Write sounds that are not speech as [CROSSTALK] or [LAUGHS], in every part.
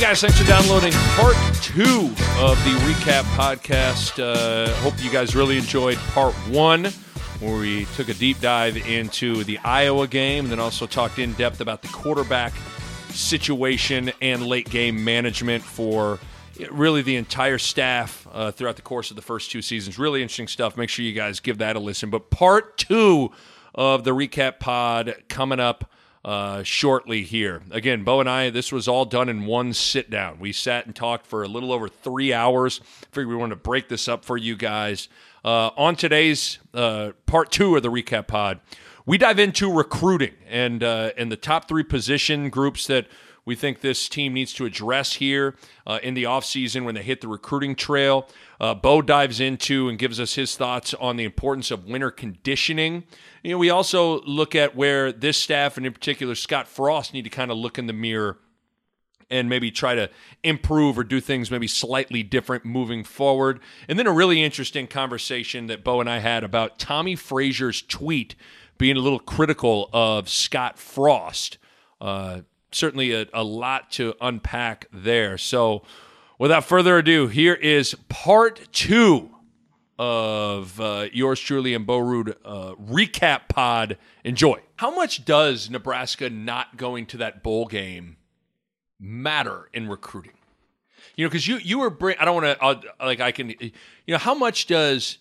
guys, thanks for downloading part two of the recap podcast. Uh, hope you guys really enjoyed part one, where we took a deep dive into the Iowa game and then also talked in depth about the quarterback situation and late game management for really the entire staff uh, throughout the course of the first two seasons. Really interesting stuff. Make sure you guys give that a listen. But part two of the recap pod coming up uh, shortly here. Again, Bo and I, this was all done in one sit down. We sat and talked for a little over three hours. I figured we wanted to break this up for you guys. Uh, on today's uh, part two of the recap pod, we dive into recruiting and uh, and the top three position groups that we think this team needs to address here uh, in the offseason when they hit the recruiting trail. Uh, Bo dives into and gives us his thoughts on the importance of winter conditioning. You know, we also look at where this staff, and in particular Scott Frost, need to kind of look in the mirror and maybe try to improve or do things maybe slightly different moving forward. And then a really interesting conversation that Bo and I had about Tommie Frazier's tweet being a little critical of Scott Frost. Uh, certainly a, a lot to unpack there. So, without further ado, here is part two of uh, yours truly and Bo Ruud uh, recap pod. Enjoy. How much does Nebraska not going to that bowl game matter in recruiting? You know, because you you were bring. I don't want to uh, like I can. You know, how much does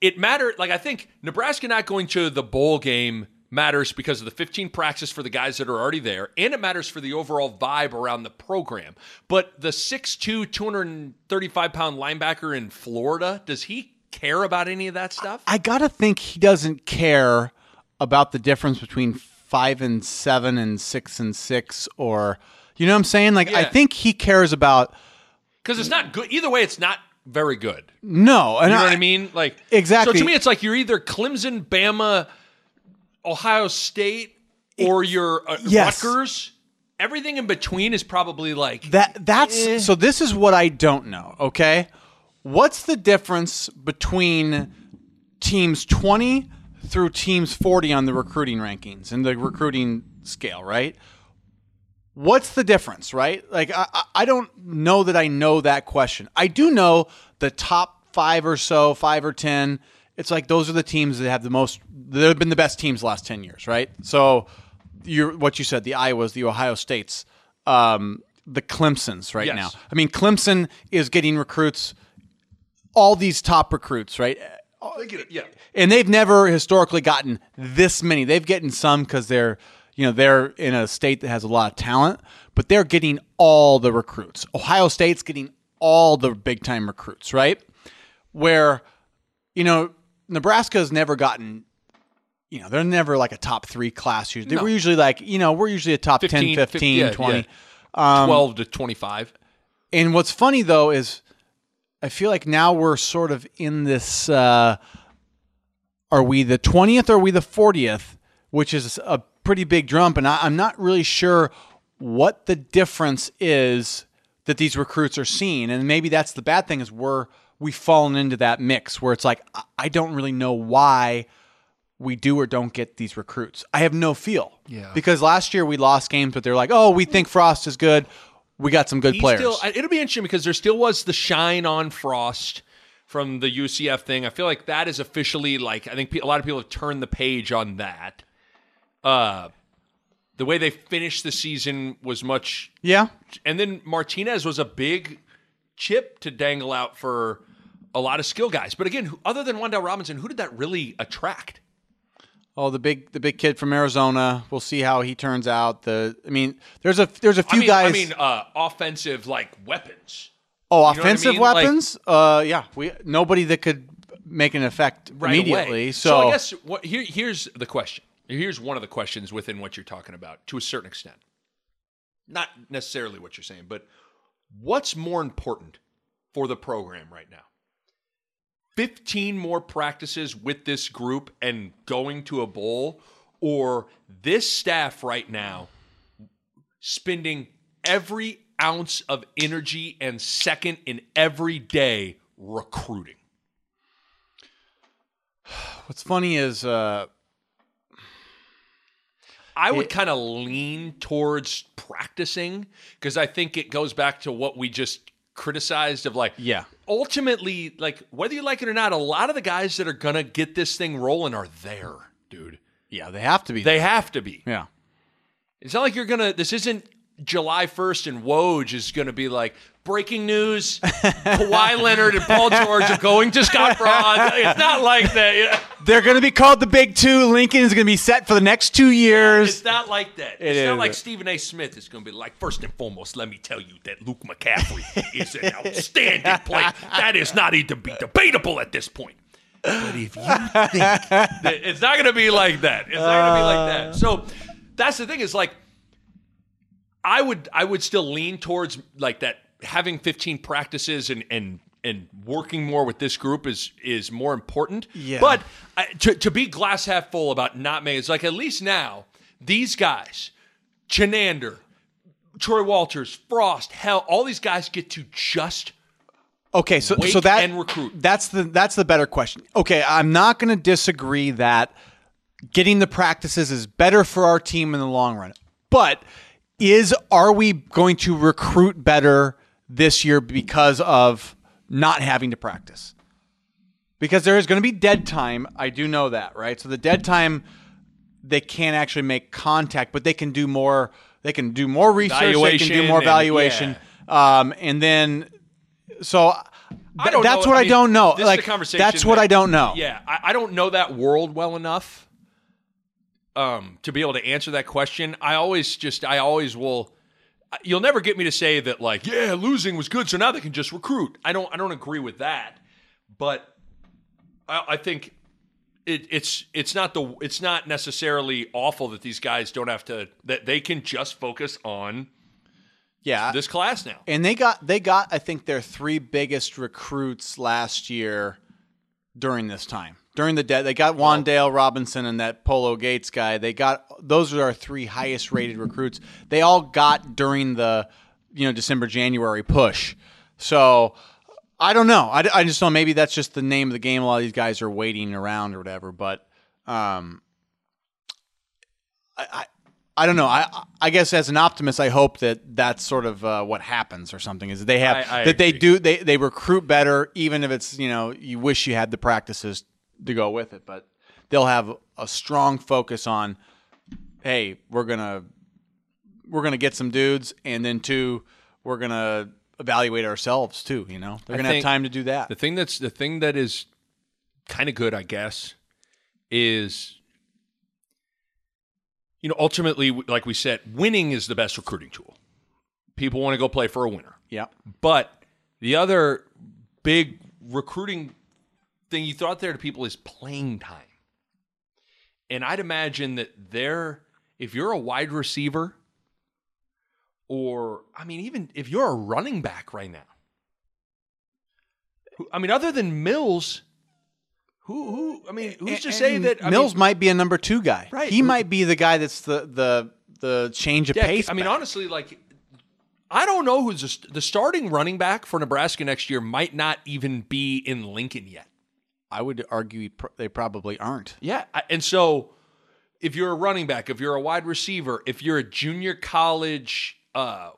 it matter? Like I think Nebraska not going to the bowl game matters because of the 15 practice for the guys that are already there, and it matters for the overall vibe around the program. But the 6'2, 235 pound linebacker in Florida, does he care about any of that stuff? I gotta think he doesn't care about the difference between five and seven and six and six, or you know what I'm saying? Like I think he cares about Because it's not good. Either way, it's not very good. no, and You know what I mean? Like Exactly. So to me, it's like you're either Clemson, Bama, Ohio State, or you're uh, Yes. Rutgers. Everything in between is probably like That that's Eh. so. This is what I don't know. Okay, what's the difference between teams twenty through teams forty on the recruiting rankings and the recruiting scale? Right. What's the difference? Right. Like I, I- I don't know that I know that question. I do know the top five or so, five or ten. It's like those are the teams that have the most. They've been the best teams the last ten years, right? So, you're what you said, the Iowas, the Ohio States, um, the Clemson's right Yes. now. I mean, Clemson is getting recruits, all these top recruits, right? yeah. And they've never historically gotten this many. They've gotten some because they're, you know, they're in a state that has a lot of talent, but they're getting all the recruits. Ohio State's getting all the big time recruits, right? Where, you know, Nebraska's never gotten, you know, they're never like a top three class. Usually. No. We're usually like, you know, we're usually a top 15, 10, 15, yeah, 20. yeah. Twelve to twenty-five. And what's funny though is I feel like now we're sort of in this uh are we the 20th or are we the 40th, which is a pretty big jump and I, I'm not really sure what the difference is that these recruits are seeing. And maybe that's the bad thing is we're we've fallen into that mix where it's like I- I don't really know why we do or don't get these recruits. I have no feel. Yeah. Because last year we lost games, but they're like, oh, we think Frost is good. We got some good He players. Still, it'll be interesting because there still was the shine on Frost from the UCF thing. I feel like that is officially like I think a lot of people have turned the page on that. Uh, the way they finished the season was much, yeah. and then Martinez was a big chip to dangle out for a lot of skill guys. But again, who- other than Wan'Dale Robinson, who did that really attract? Oh, the big the big kid from Arizona. We'll see how he turns out. The I mean, there's a there's a few I mean, guys. I mean, uh, offensive like weapons. oh, know what I offensive mean? Like- weapons. uh, yeah, we nobody that could make an effect right immediately. away. So, I guess what, here, here's the question. Here's one of the questions within what you're talking about to a certain extent. Not necessarily what you're saying, but what's more important for the program right now? 15 more practices with this group and going to a bowl, or this staff right now spending every ounce of energy and second in every day recruiting? [SIGHS] what's funny is uh, I would kind of lean towards practicing because I think it goes back to what we just criticized of like Yeah. ultimately like whether you like it or not a lot of the guys that are gonna get this thing rolling are there dude Yeah, they have to be. they have to be yeah. it's not like you're gonna this isn't July 1st and Woj is gonna be like breaking news Kawhi Leonard and Paul George are going to Scott Braun it's not like that you know? They're going to be called the Big Two. Lincoln is going to be set for the next two years. It's not like that. It it's not like Stephen A. Smith is going to be like, first and foremost, let me tell you that Luke McCaffrey is an outstanding player. That is not even be debatable at this point. But if you think that it's not going to be like that, it's not going to be like that. Uh. So that's the thing. Is like, I would, I would still lean towards like that. Having 15 practices and and and working more with this group is is more important. Yeah. But I, to, to be glass half full about not making it's like at least now these guys, Chinander, Troy Walters, Frost, Hell, all these guys get to just Okay, so so that and recruit. That's the that's the better question. Okay, I'm not going to disagree that getting the practices is better for our team in the long run. But is are we going to recruit better this year because of not having to practice? Because there is going to be dead time. I do know that, right? So the dead time they can't actually make contact, but they can do more. They can do more research. They can do Evaluation more and- evaluation. Um, and then, so I don't that's know. what I, mean, don't know. Like is a conversation that's what that- I don't know. Yeah, I, I don't know that world well enough um, to be able to answer that question. I always just, I always will. You'll never get me to say that, like, yeah, losing was good, so now they can just recruit. I don't, I don't agree with that. But I, I think it, it's, it's not the, it's not necessarily awful that these guys don't have to, that they can just focus on yeah. this class now. And they got they got I think their three biggest recruits last year during this time. During the dead, they got Wan'Dale Robinson and that Polo Gates guy. They got those are our three highest rated recruits. They all got during the you know December January push. So I don't know. I, I just don't. Know. Maybe that's just the name of the game. A lot of these guys are waiting around or whatever. But um, I, I I don't know. I I guess as an optimist, I hope that that's sort of uh, what happens or something. Is they have I- I that they do they they recruit better, even if it's you know you wish you had the practices to go with it, but they'll have a strong focus on, hey, we're gonna we're gonna get some dudes, and then two, we're gonna evaluate ourselves too. You know, they're I gonna have time to do that. The thing that's the thing that is kind of good, I guess, is you know ultimately, like we said, winning is the best recruiting tool. People want to go play for a winner, yeah, but the other big recruiting thing you throw out there to people is playing time. And I'd imagine that they're if you're a wide receiver, or I mean, even if you're a running back right now, who- I mean, other than Mills, who who I mean, who's to And- say that I Mills mean, might be a number two guy. Right. He might be the guy that's the the the change of yeah, pace. I mean, back. honestly, like I don't know who's the, the starting running back for Nebraska next year might not even be in Lincoln yet. I would argue they probably aren't. Yeah, and so if you're a running back, if you're a wide receiver, if you're a junior college, uh,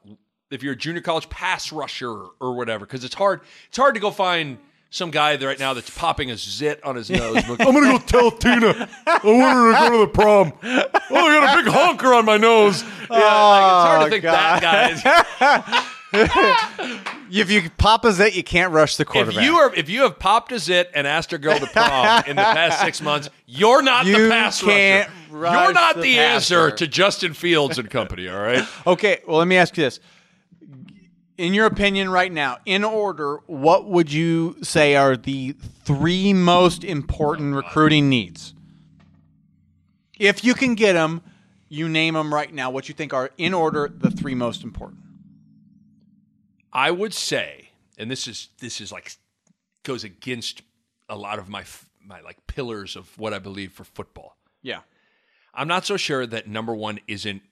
if you're a junior college pass rusher or whatever, because it's hard. It's hard to go find some guy that right now that's popping a zit on his nose. [LAUGHS] like, I'm gonna go tell Tina I wanted to go to the prom. Oh, I got a big honker on my nose. Yeah, like, it's hard Oh, to think that guy. [LAUGHS] [LAUGHS] If you pop a zit, you can't rush the If quarterback. you are, if you have popped a zit and asked a girl to prom in the past six months, you're not the You pass can't rusher. rush You're not the the, answer to Justin Fields and company. All right. [LAUGHS] okay, well, let me ask you this: In your opinion, right now, in order, what would you say are the three most important recruiting needs? If you can get them, you name them right now. What you think are, in order, the three most important? I would say, and this is this is like goes against a lot of my my like pillars of what I believe for football. Yeah. I'm not so sure that number one isn't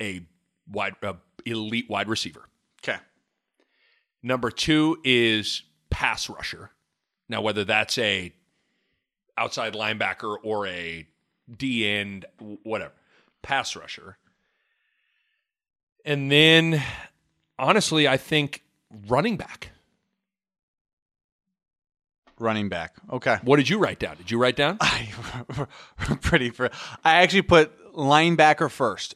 a wide uh, elite wide receiver. Okay. Number two is pass rusher. Now, whether that's a outside linebacker or a D end, whatever. pass rusher. And then, honestly, I think running back. Running back. Okay. What did you write down? Did you write down? [LAUGHS] I [LAUGHS] pretty. Fr- I actually put linebacker first.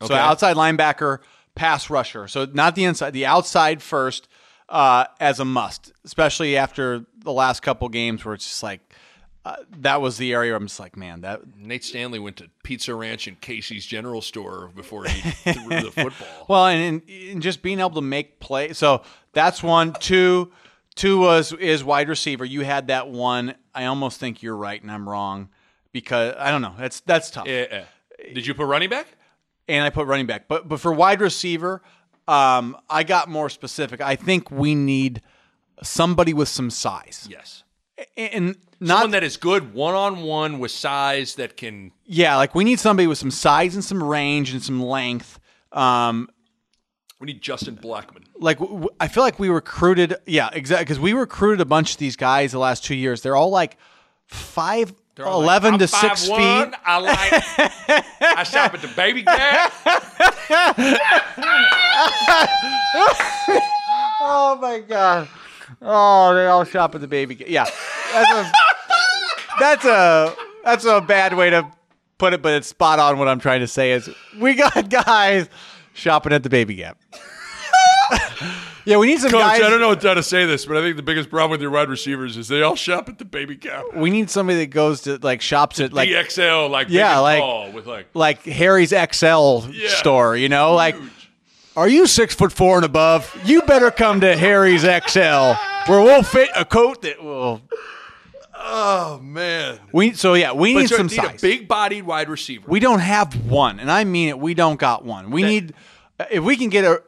Okay. So outside linebacker, pass rusher. So not the inside, the outside first uh, as a must, especially after the last couple games where it's just like uh, that was the area I'm just like, man, that Nate Stanley went to Pizza Ranch and Casey's General Store before he threw the [LAUGHS] football. Well, and, and, and just being able to make play. So that's one. Two, two was is wide receiver. You had that one. I almost think you're right, and I'm wrong because I don't know. That's that's tough. Eh. Did you put running back? and I put running back. But but for wide receiver, um, I got more specific. I think we need somebody with some size, Yes. And not Someone that is good one on one with size that can. yeah, like we need somebody with some size and some range and some length. Um, We need Justin Blackmon. like w- I feel like we recruited, yeah, exactly, because we recruited a bunch of these guys the last two years. They're all like five. They're all 11 like, to "I'm 6 5'1", feet. I like. I shop at the Baby Gap. [LAUGHS] Oh my god! Oh, they all shop at the baby. Yeah, that's a that's a that's a bad way to put it, but it's spot on. What I'm trying to say is we got [LAUGHS] guys shopping at the baby gap. [LAUGHS] yeah, we need some Coach, guys. I don't know how to say this, but I think the biggest problem with your wide receivers is they all shop at the Baby Gap. We need somebody that goes to like shops at like DXL, like Yeah, like- with like. like Harry's XL Yeah. store. You know, like. Are you six foot four and above? You better come to Harry's XL, where we'll fit a coat that will. Oh man! We so yeah, we But need so some need size. a big-bodied wide receiver. we don't have one, and I mean it. We don't got one. We That- need if we can get a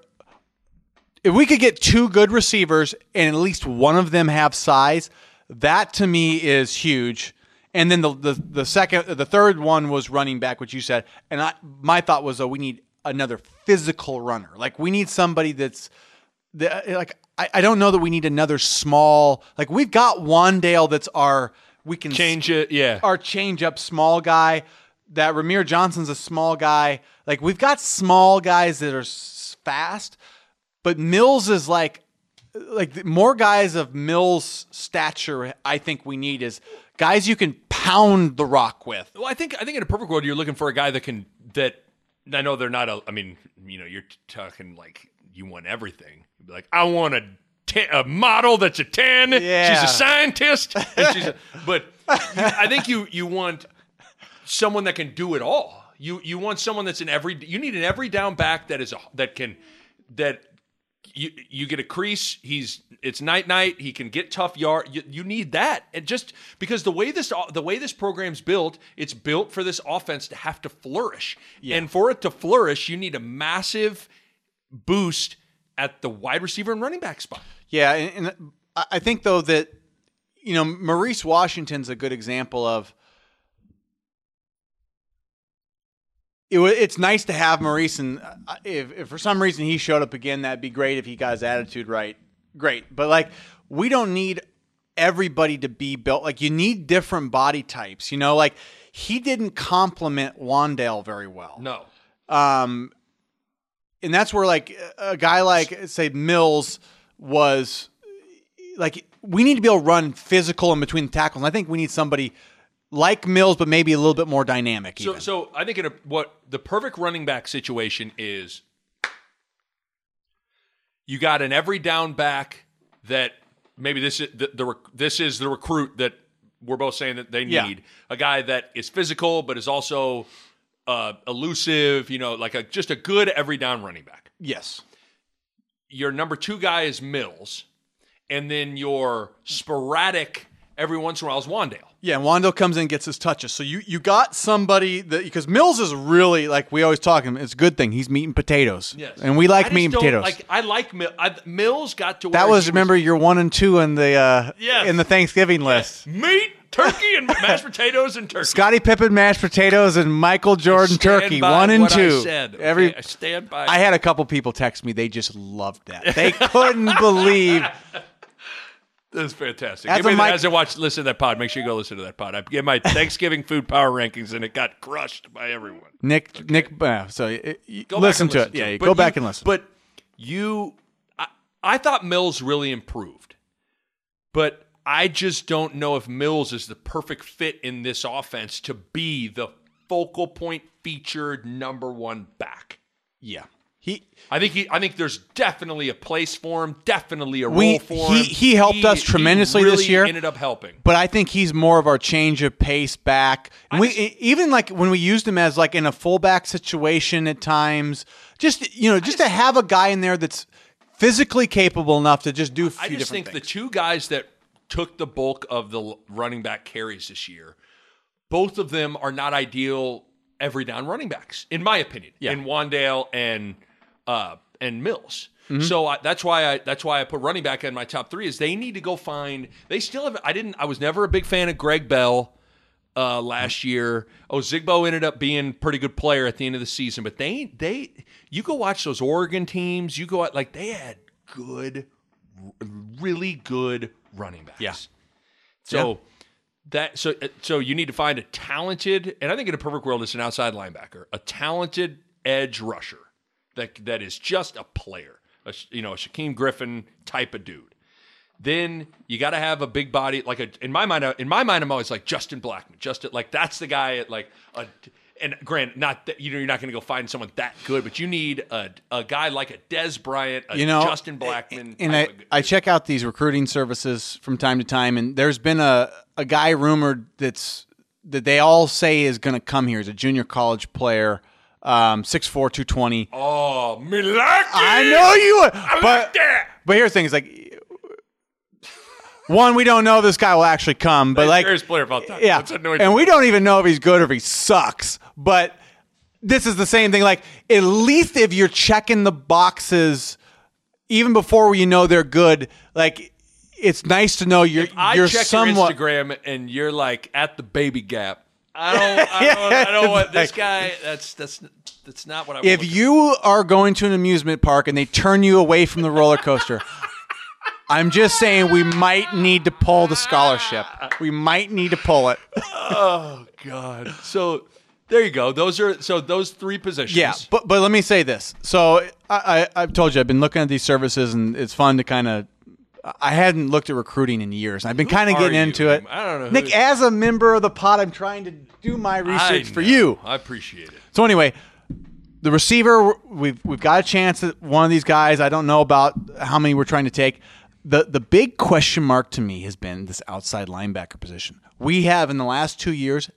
if we could get two good receivers and at least one of them have size. That to me is huge. And then the the, the second the third one was running back, which you said. And I my thought was though we need another physical runner. Like we need somebody that's the, like I, I don't know that we need another small like we've got Wan'Dale that's our we can Change it, yeah. our change up small guy. That Rahmir Johnson's a small guy. Like we've got small guys that are s- fast, but Mills is like like more guys of Mills stature. I think we need is guys you can pound the rock with. Well, I think I think in a perfect world, you're looking for a guy that can that. I know they're not a. I mean, you know, you're talking like you want everything. You'd be like, I want a ten, a model that's a ten. Yeah. She's a scientist. And she's a, [LAUGHS] but you, I think you you want someone that can do it all. You you want someone that's in every. You need an every down back that is a that can that. You, you get a crease. He's it's night night. He can get tough yard. You, you need that, and just because the way this the way this program's built, it's built for this offense to have to flourish, and for it to flourish, you need a massive boost at the wide receiver and running back spot. Yeah, and, and I think though that you know Maurice Washington's a good example of. It, it's nice to have Maurice, and uh, if, if for some reason he showed up again, that'd be great. If he got his attitude right, great. But like, we don't need everybody to be built. Like, you need different body types. You know, like he didn't compliment Wan'Dale very well. No, Um, and that's where like a guy like say Mills was like we need to be able to run physical in between the tackles. And I think we need somebody like Mills, but maybe a little bit more dynamic. So, even. so I think in a, what the perfect running back situation is, you got an every down back that maybe this is the, the rec- this is the recruit that we're both saying that they need Yeah. a guy that is physical but is also uh, elusive. You know, like a just a good every down running back. yes, Your number two guy is Mills, and then your sporadic every once in a while is Wan'Dale. yeah. And Wando comes in and gets his touches. So you you got somebody that because Mills is really like we always talk him. It's a good thing he's meat and potatoes. Yes, and we like meat and potatoes. Like I like Mil- I, Mills got to that was remember your one and two in the uh, Yes. in the Thanksgiving list. meat, turkey, and [LAUGHS] mashed potatoes and turkey. Scottie Pippen mashed potatoes and Michael Jordan turkey one and I two. said, okay? Every I stand by. I had a couple people text me. They just loved that. [LAUGHS] They couldn't believe That's fantastic. As a Anybody that Mike- hasn't watched, listen to that pod. Make sure you go listen to that pod. I get my Thanksgiving food power rankings, and it got crushed by everyone. Nick, Nick, uh, so uh, you- Go listen to and it. Yeah, But go back you- and listen. But you, I, I thought Mills really improved, but I just don't know if Mills is the perfect fit in this offense to be the focal point, featured number one back. yeah, he I think he. I think there's definitely a place for him. Definitely a We- role for he- him. he helped us tremendously he this year. Ended up helping. but I think he's more of our change of pace back. And we e, even like when we used him as like in a fullback situation at times, just you know, just, to have a guy in there that's physically capable enough to just do a few I just think the two guys that took the bulk of the running back carries this year, both of them are not ideal every down running backs, in my opinion. Yeah. In Wan'Dale and uh, and Mills. Mm-hmm. So I, that's why I that's why I put running back in my top three. Is they need to go find. They still have. I didn't. I was never a big fan of Greg Bell. Uh, last year, oh Zigbo ended up being a pretty good player at the end of the season, but they they you go watch those Oregon teams, you go out like they had good really good running backs. Yeah. So that so so you need to find a talented, and I think in a perfect world, it's an outside linebacker, a talented edge rusher that that is just a player, a, you know, a Shaquem Griffin type of dude. Then you got to have a big body, like a in my mind. In my mind, I'm always like Justin Blackmon. Justin, like that's the guy at like a. And grant, not that you know, you're not going to go find someone that good, but you need a, a guy like a Dez Bryant, a you know Justin Blackmon. and I, I check out these recruiting services from time to time and there's been a, a guy rumored that's that they all say is going to come here as a junior college player um 6'4 220 Oh, Milwaukee! I know you would, I but like that. but here's the thing is like one we don't know if this guy will actually come but like player about that. yeah and we don't even know if he's good or if he sucks but this is the same thing like at least if you're checking the boxes even before you know they're good like it's nice to know you're I you're check somewhat your Instagram and you're like at the baby gap. I don't. I don't. I [LAUGHS] don't want this guy. That's that's that's not what I. Want. If you are going to an amusement park and they turn you away from the roller coaster [LAUGHS] I'm just saying we might need to pull the scholarship. We might need to pull it. [LAUGHS] oh God. So there you go. Those are so those three positions. Yeah, but but let me say this. So I, I I've told you I've been looking at these services and it's fun to kind of. I hadn't looked at recruiting in years. I've been kind of getting you? into it. I don't know Nick, as a member of the pod, I'm trying to do my research for you. I appreciate it. So anyway, the receiver we've we've got a chance at one of these guys. I don't know about how many we're trying to take. The the big question mark to me has been this outside linebacker position. We have in the last two years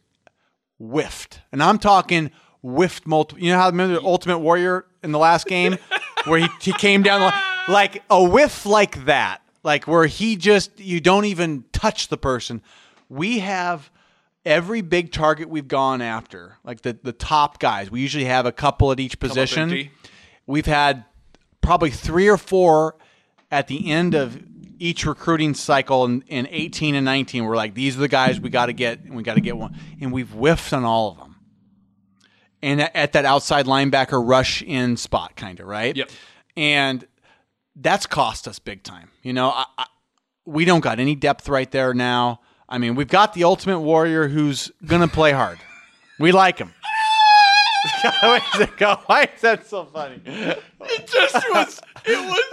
whiffed, and I'm talking whiffed multiple. You know how remember the Ultimate Warrior in the last game where he, he came down the line? like a whiff like that, like where he just you don't even touch the person. We have every big target we've gone after, like the the top guys. We usually have a couple at each position. We've had probably three or four at the end of each recruiting cycle in, in 18 and 19 we're like these are the guys we got to get and we got to get one and we've whiffed on all of them and at, at that outside linebacker rush in spot kind of right Yep. and that's cost us big time you know I, I, we don't got any depth right there now i mean we've got the ultimate warrior who's gonna play hard we like him [LAUGHS] Why is that so funny? It just was. It was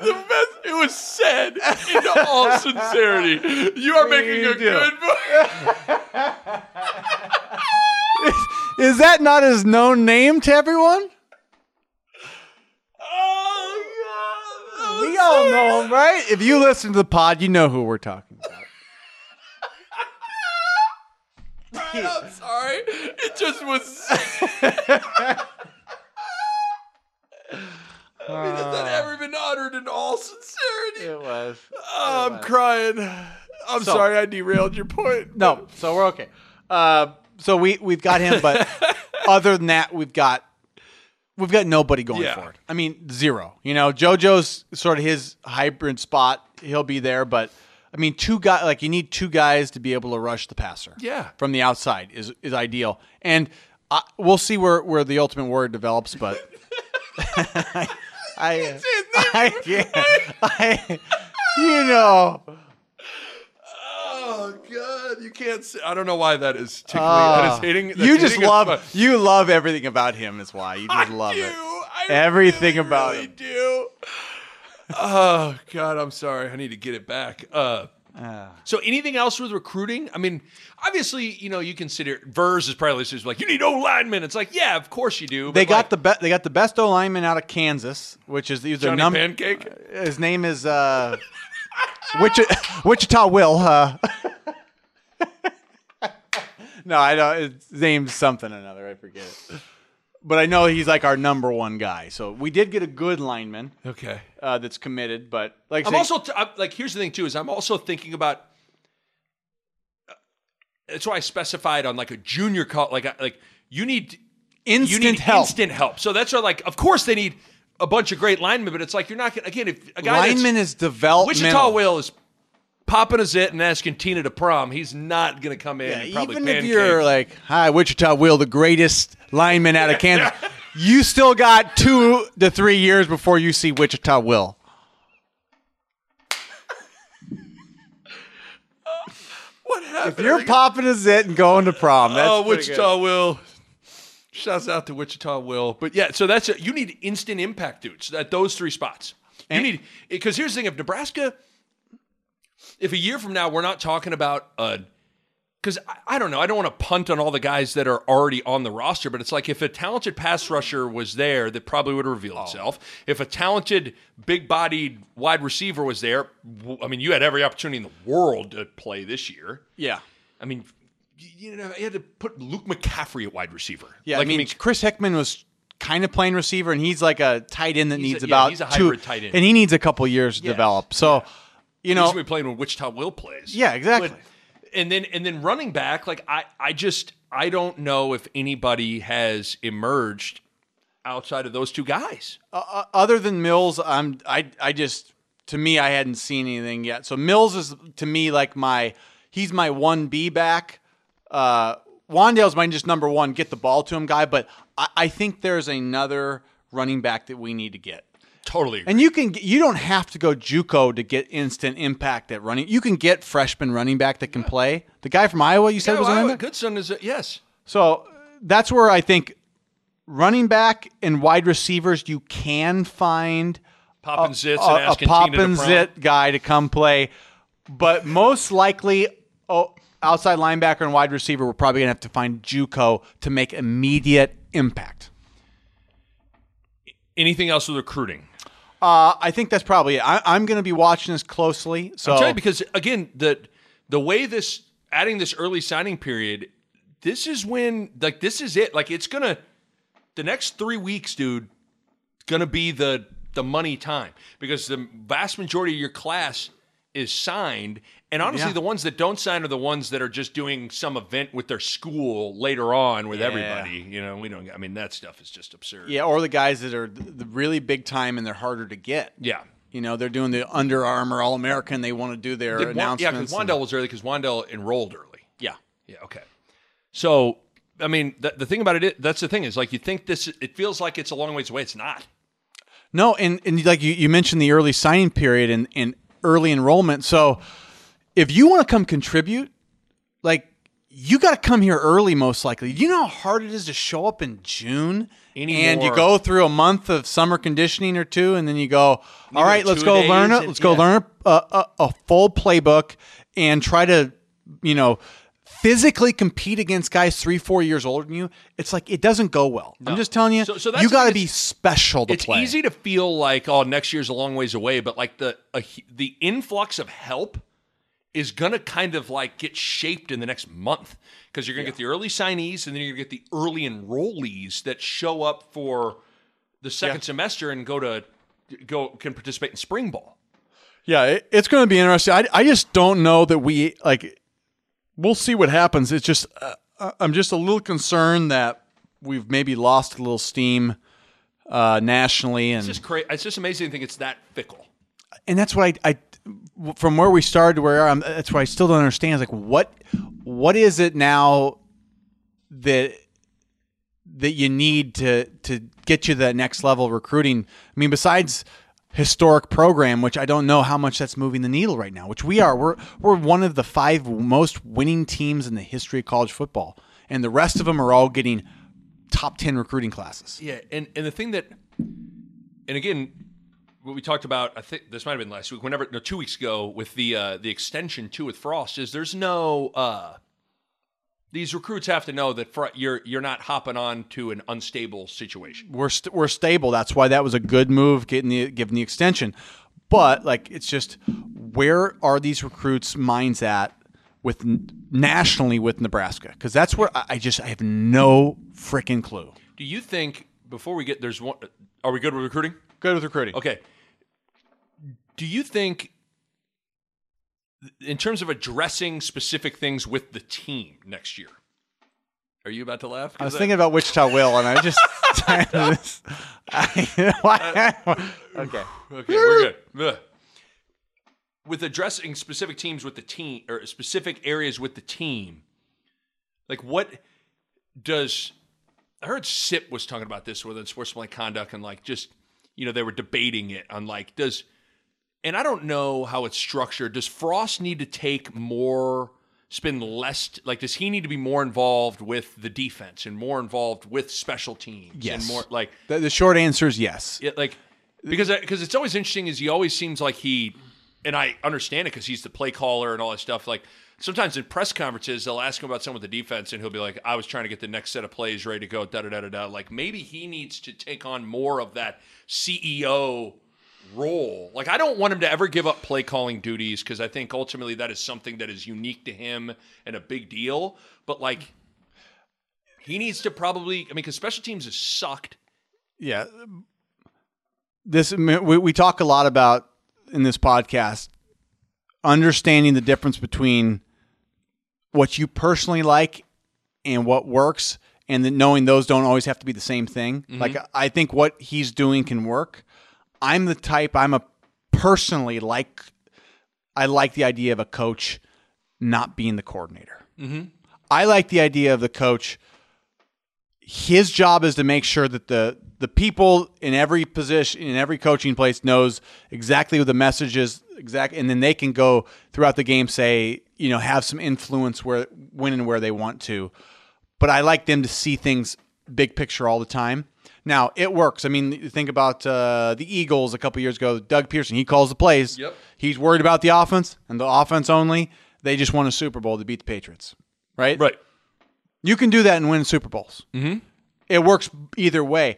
the best. It was said in all sincerity. You are making you a do. good. [LAUGHS] Is that not his known name to everyone? Oh We all know him, right? If you listen to the pod, you know who we're talking about. I'm sorry. It just was. [LAUGHS] I mean, has that ever been uttered in all sincerity? It was. Oh, I'm crying. I'm So- sorry I derailed your point. No, so we're okay. Uh, so we we've got him, but [LAUGHS] other than that, we've got we've got nobody going Yeah. for it. I mean, zero. You know, JoJo's sort of his hybrid spot. He'll be there, but I mean, two guys like you need two guys to be able to rush the passer. Yeah. from the outside is is ideal, and uh, we'll see where where the ultimate warrior develops, but. [LAUGHS] I, I, I can't. I, you know, Oh god, you can't. Say, I don't know why that is tickling. that is hitting. that's Ah. you just love spot. you love everything about him. Is why you just I love do. it. I Everything really, about really him. do. Oh God, I'm sorry. I need to get it back. Uh, Ah. so anything else with recruiting? I mean, obviously, you know, you consider Vers is probably just like you need O linemen. It's like, yeah, of course you do. They got like, the best. they got the best O lineman out of Kansas, which is he's Johnny number. Pancake. His name is uh, Wichita, [LAUGHS] Wichita Will. Uh, [LAUGHS] no, I don't. His name's something or another. I forget it. But I know he's like our number one guy. So we did get a good lineman Okay. uh, that's committed. But like I I'm say- also t- I'm, like here's the thing too is I'm also thinking about. uh, That's why I specified on like a junior call like I- like you need instant you need help. instant help. So that's why like of course they need a bunch of great linemen, but it's like you're not gonna again if a guy that's- lineman is developmental. Wichita Will is popping a zit and asking Tina to prom. He's not going to come in. Yeah, and probably even if you're like, "Hi, Wichita Will, the greatest lineman out of Kansas," [LAUGHS] you still got two to three years before you see Wichita Will. [LAUGHS] what happened? If you're popping a zit and going to prom, that's oh, Wichita Will. Shouts out to Wichita Will. But yeah, so that's a, you need instant impact dudes at those three spots. You And- need because here's the thing: if Nebraska, if a year from now we're not talking about uh because I, I don't know, I don't want to punt on all the guys that are already on the roster, but it's like if a talented pass rusher was there, that probably would reveal itself. If a talented, big-bodied wide receiver was there, w- I mean, you had every opportunity in the world to play this year. Yeah. I mean, you, you know, you had to put Luke McCaffrey at wide receiver. Yeah, like, I mean, Chris Hickman was kind of playing receiver, and he's like a tight end that He's a- needs yeah, about a two, tight end. and he needs a couple years to Yeah. develop. So, you he's know, gonna be playing when Wichita Will plays. yeah, exactly. But- and then and then running back, like I, I just I don't know if anybody has emerged outside of those two guys. uh, other than Mills, I'm I I just to me I hadn't seen anything yet. So Mills is to me like my he's my one B back. Uh, Wan'Dale's my just number one get the ball to him guy, but I, I think there's another running back that we need to get. Totally. agree. And you can you don't have to go JUCO to get instant impact at running. You can get freshman running back that can play. The guy from Iowa you said Yeah, was a well, running back? Goodson is a, yes. So that's where I think running back and wide receivers you can find Poppin' zits a, and a asking pop and zit guy to come play, but most likely, oh, outside linebacker and wide receiver, we're probably gonna have to find JUCO to make immediate impact. Anything else with recruiting? Uh, I think that's probably it. I, I'm going to be watching this closely. So you because again, the the way this adding this early signing period, this is when like this is it. Like it's gonna the next three weeks, dude, gonna be the the money time because the vast majority of your class is signed. And honestly, Yeah. the ones that don't sign are the ones that are just doing some event with their school later on with Yeah. everybody. You know, we don't. I mean, that stuff is just absurd. yeah, or the guys that are the, really big time and they're harder to get. Yeah. You know, they're doing the Under Armour All American. They want to do their Did Wan- yeah, because and- Wan'Dale was early because Wan'Dale enrolled early. yeah. Yeah. Okay. So, I mean, the, the thing about it, that's the thing is like you think this, it feels like it's a long ways away. It's not. No, and, and like you, you mentioned the early signing period and, and early enrollment. So if you want to come contribute, like you got to come here early, most likely. You know how hard it is to show up in June? And you go through a month of summer conditioning or two, and then you go, all right, let's go learn it. and- Let's go yeah. learn a, a, a full playbook and try to, you know, physically compete against guys three, four years older than you. It's like it doesn't go well. I'm just telling you, So- so that's you got to be special to It's play. easy to feel like, oh, next year's a long ways away, but like the a, the influx of help is gonna kind of like get shaped in the next month because you're gonna get the early signees and then you're gonna get the early enrollees that show up for the second semester and go to go can participate in spring ball. Yeah, it, it's going to be interesting. I, I just don't know that we like. We'll see what happens. It's just uh, I'm just a little concerned that we've maybe lost a little steam uh, nationally, and It's just crazy. It's just amazing to think it's that fickle. and that's what I, I from where we started to where I'm. That's why I still don't understand. Is like what what is it now that that you need to to get you to that next level recruiting? I mean, besides historic program, which I don't know how much that's moving the needle right now. Which we are. We're we're one of the five most winning teams in the history of college football, and the rest of them are all getting top ten recruiting classes. Yeah, and and the thing that, and again, what we talked about, I think this might have been last week, whenever no, two weeks ago with the uh, the extension too with Frost is there's no. Uh, these recruits have to know that fr- you're you're not hopping on to an unstable situation. We're st- we're stable. That's why that was a good move, getting the giving the extension. But like, it's just where are these recruits' minds at with nationally with Nebraska? Because that's where I, I just I have no freaking clue. Do you think before we get there's one? Are we good with recruiting? Good with recruiting. Okay. Do you think, in terms of addressing specific things with the team next year, are you about to laugh? I was thinking about Wichita Will, and I just. [LAUGHS] [LAUGHS] okay. Okay, we're [LAUGHS] good. With addressing specific teams with the team or specific areas with the team, like what does I heard Sip was talking about this with unsportsmanlike conduct and like just you know they were debating it on like does and I don't know how it's structured. Does Frost need to take more spend less like does he need to be more involved with the defense and more involved with special teams Yes. and more like The, the short answer is yes. it, like because because it's always interesting is he always seems like he and I understand it because he's the play caller and all that stuff like sometimes in press conferences they'll ask him about some of the defense and he'll be like I was trying to get the next set of plays ready to go da da da da da like maybe he needs to take on more of that CEO role like I don't want him to ever give up play calling duties because I think ultimately that is something that is unique to him and a big deal but like he needs to probably I mean because special teams has sucked Yeah. This we, we talk a lot about in this podcast understanding the difference between what you personally like and what works and then knowing those don't always have to be the same thing. Mm-hmm. Like I think what he's doing can work. I'm the type I'm a personally like I like the idea of a coach not being the coordinator. Mm-hmm. I like the idea of the coach his job is to make sure that the the people in every position in every coaching place knows exactly what the message is exact and then they can go throughout the game say you know have some influence where when and where they want to. But i like them to see things big picture all the time now it works i mean think about uh, the eagles a couple years ago doug pederson he calls the plays Yep. he's worried about the offense and the offense only they just won a super bowl to beat the patriots right right you can do that and win Super Bowls. Mm-hmm. It works either way.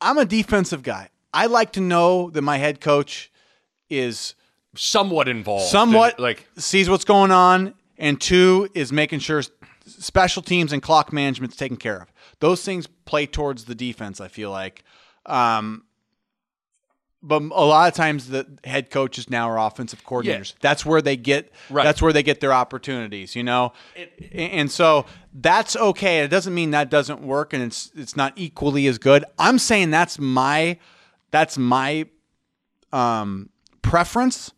I'm a defensive guy. I like to know that my head coach is somewhat involved. somewhat like sees what's going on, and two is making sure special teams and clock management's taken care of. Those things play towards the defense. I feel like, um, but a lot of times the head coaches now are offensive coordinators. That's where they get. Right. That's where they get their opportunities. You know, and, and so that's okay. It doesn't mean that doesn't work and it's it's not equally as good. I'm saying that's my that's my um, preference.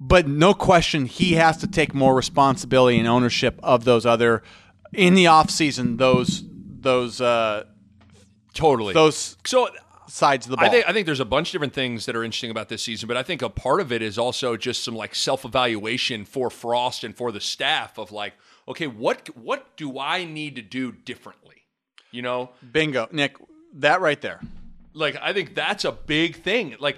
But no question, he has to take more responsibility and ownership of those other in the off season. Those those uh, totally. those so sides of the ball. I think I think there's a bunch of different things that are interesting about this season, but I think a part of it is also just some like self evaluation for Frost and for the staff of like, okay, what what do I need to do differently? You know, Bingo, Nick. That right there. like I think that's a big thing. Like,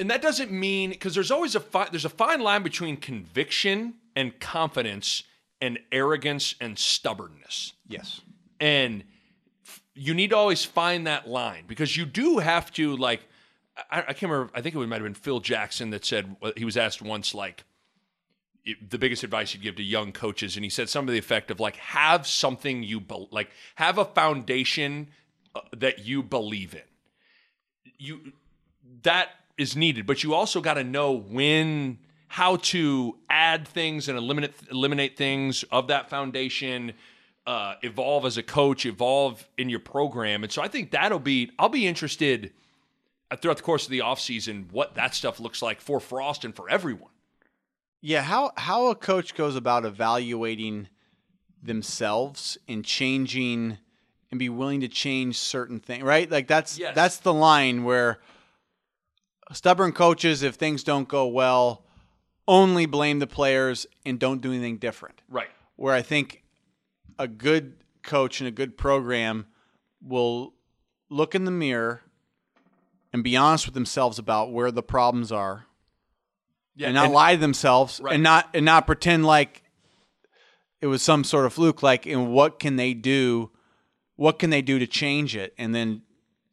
and that doesn't mean because there's always a fi- there's a fine line between conviction and confidence and arrogance and stubbornness. Yes. And you need to always find that line because you do have to like I, I can't remember i think it might have been phil jackson that said he was asked once like the biggest advice you'd give to young coaches and he said something to the effect of like have something you be- like have a foundation uh, that you believe in. You that is needed but you also got to know when how to add things and eliminate eliminate things of that foundation uh, evolve as a coach evolve in your program and so i think that'll be i'll be interested uh, throughout the course of the offseason what that stuff looks like for frost and for everyone Yeah, how how a coach goes about evaluating themselves and changing and be willing to change certain things, right? Like that's Yes. that's the line where stubborn coaches, if things don't go well, only blame the players and don't do anything different. Right. Where I think a good coach and a good program will look in the mirror and be honest with themselves about where the problems are Yeah. and not and- lie to themselves Right. and not and not pretend like it was some sort of fluke like and what can they do what can they do to change it and then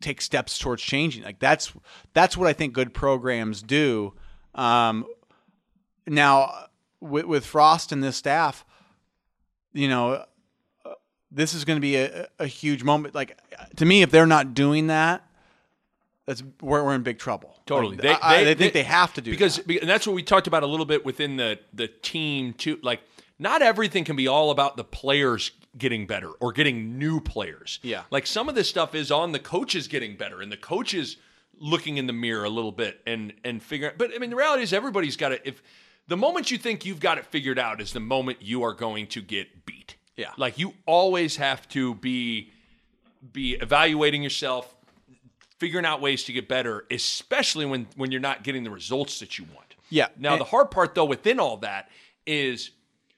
take steps towards changing like that's that's what i think good programs do um, now with, with frost and this staff you know this is going to be a, a huge moment like to me if they're not doing that that's we're, we're in big trouble Totally. Like, They- I, I they- think they- they have to do because that. and that's what we talked about a little bit within the the team too. Like, not everything can be all about the players getting better or getting new players. Yeah. like some of this stuff is on the coaches getting better and the coaches looking in the mirror a little bit and and figuring. But I mean, the reality is everybody's got it. If the moment you think you've got it figured out is the moment you are going to get. Yeah. like you always have to be be evaluating yourself figuring out ways to get better, especially when when you're not getting the results that you want. Yeah. Now And- the hard part though within all that is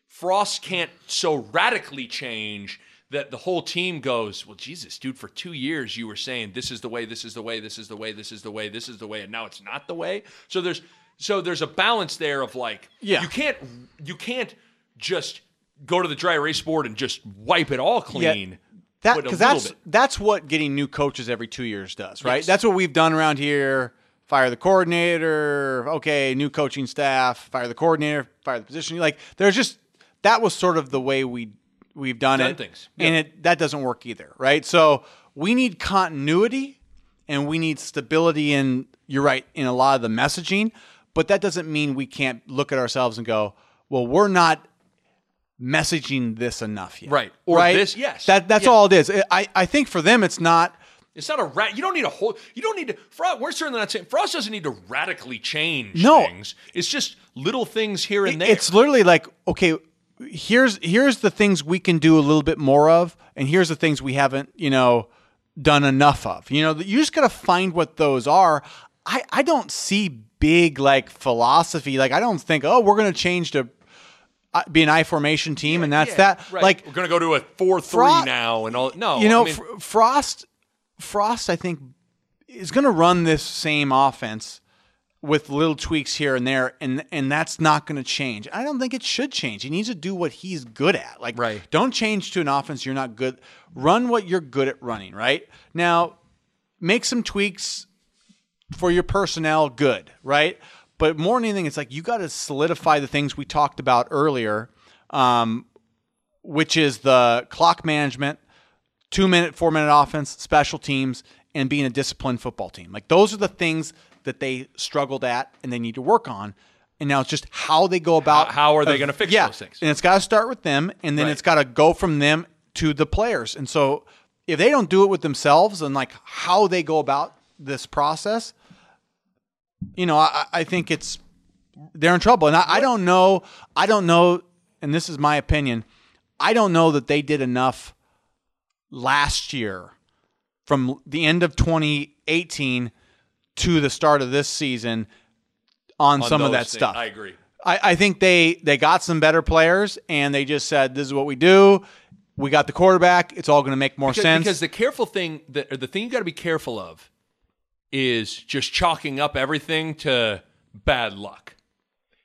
Frost can't so radically change that the whole team goes, "Well, Jesus, dude, for 2 years you were saying this is the way, this is the way, this is the way, this is the way, this is the way, and now it's not the way." So there's so there's a balance there of like Yeah. you can't you can't just go to the dry erase board and just wipe it all clean. That because that's bit. that's what getting new coaches every two years does, right? Yes. That's what we've done around here. Fire the coordinator. Okay, new coaching staff. Fire the coordinator. Fire the position. Like there's just that was sort of the way we we've done, Done it, things. and it that doesn't work either, right? So we need continuity and we need stability in. You're right in a lot of the messaging, but that doesn't mean we can't look at ourselves and go, well, we're not messaging this enough yet, Right. Or right? this- yes. That that's Yeah. all it is. I I think for them it's not. It's not a rat. You don't need a whole. You don't need to. Frost, we're certainly not saying Frost doesn't need to radically change No. things. It's just little things here and there. It's literally like okay, here's here's the things we can do a little bit more of, and here's the things we haven't you know done enough of. You know, you just got to find what those are. I I don't see big like philosophy. Like I don't think oh we're gonna change to be an I formation team and that's Yeah, that. right. Like we're gonna go to a four three Fro- now and all. No, you know, I mean, Fr- Frost, Frost, I think is going to run this same offense with little tweaks here and there, and and that's not going to change. I don't think it should change. He needs to do what he's good at. Like, Right. don't change to an offense you're not good. Run what you're good at running. Right now, make some tweaks for your personnel. Good, right? But more than anything, it's like you got to solidify the things we talked about earlier. Um, which is the clock management, two minute, four minute offense, special teams, and being a disciplined football team. Like those are the things that they struggled at and they need to work on. And now it's just how they go about How- how are they gonna fix yeah, those things? And it's got to start with them, and then Right. it's got to go from them to the players. And so if they don't do it with themselves and like how they go about this process, you know, I, I think it's they're in trouble. And I, I don't know. I don't know. And this is my opinion. I don't know that they did enough last year from the end of 2018 to the start of this season on, on some of that things, stuff. I agree. I, I think they they got some better players and they just said this is what we do. We got the quarterback. It's all going to make more Because, sense. because the careful thing, that, or the thing you got to be careful of, is just chalking up everything to bad luck.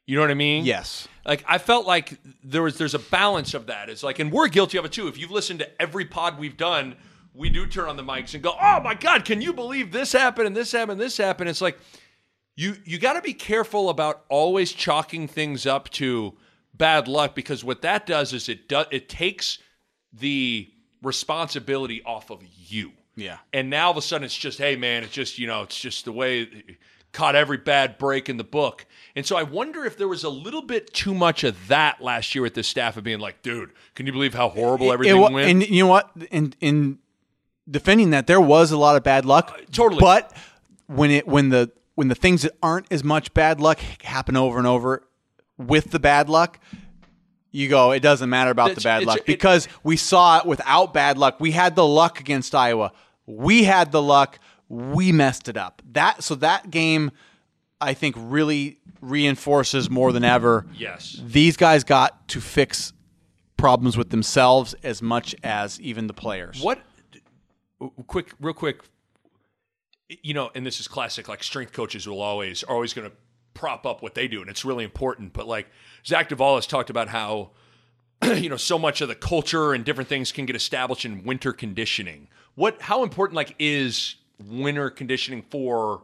You know what I mean? yes. Like I felt like there was there's a balance of that. It's like, and we're guilty of it too. If you've listened to every pod we've done, we do turn on the mics and go, "Oh my God, can you believe this happened and this happened, and this happened?" It's like you you got to be careful about always chalking things up to bad luck because what that does is it does it takes the responsibility off of you. Yeah. And now all of a sudden it's just, hey man, it's just, you know, it's just the way caught every bad break in the book. And so I wonder if there was a little bit too much of that last year with the staff of being like, dude, can you believe how horrible everything It wa- went? And you know what? In in defending that, there was a lot of bad luck. Uh, totally. But when it when the when the things that aren't as much bad luck happen over and over with the bad luck, you go. It doesn't matter about It's- the bad luck it- because we saw it without bad luck. We had the luck against Iowa. We had the luck. We messed it up. That so that game I think really reinforces more than ever. Yes. These guys got to fix problems with themselves as much as even the players. What? Quick, real quick. You know, and this is classic. Like strength coaches will always are always going to prop up what they do, and it's really important. But like Zach Duvall has talked about how [CLEARS THROAT] you know so much of the culture and different things can get established in winter conditioning. What? How important like is winter conditioning for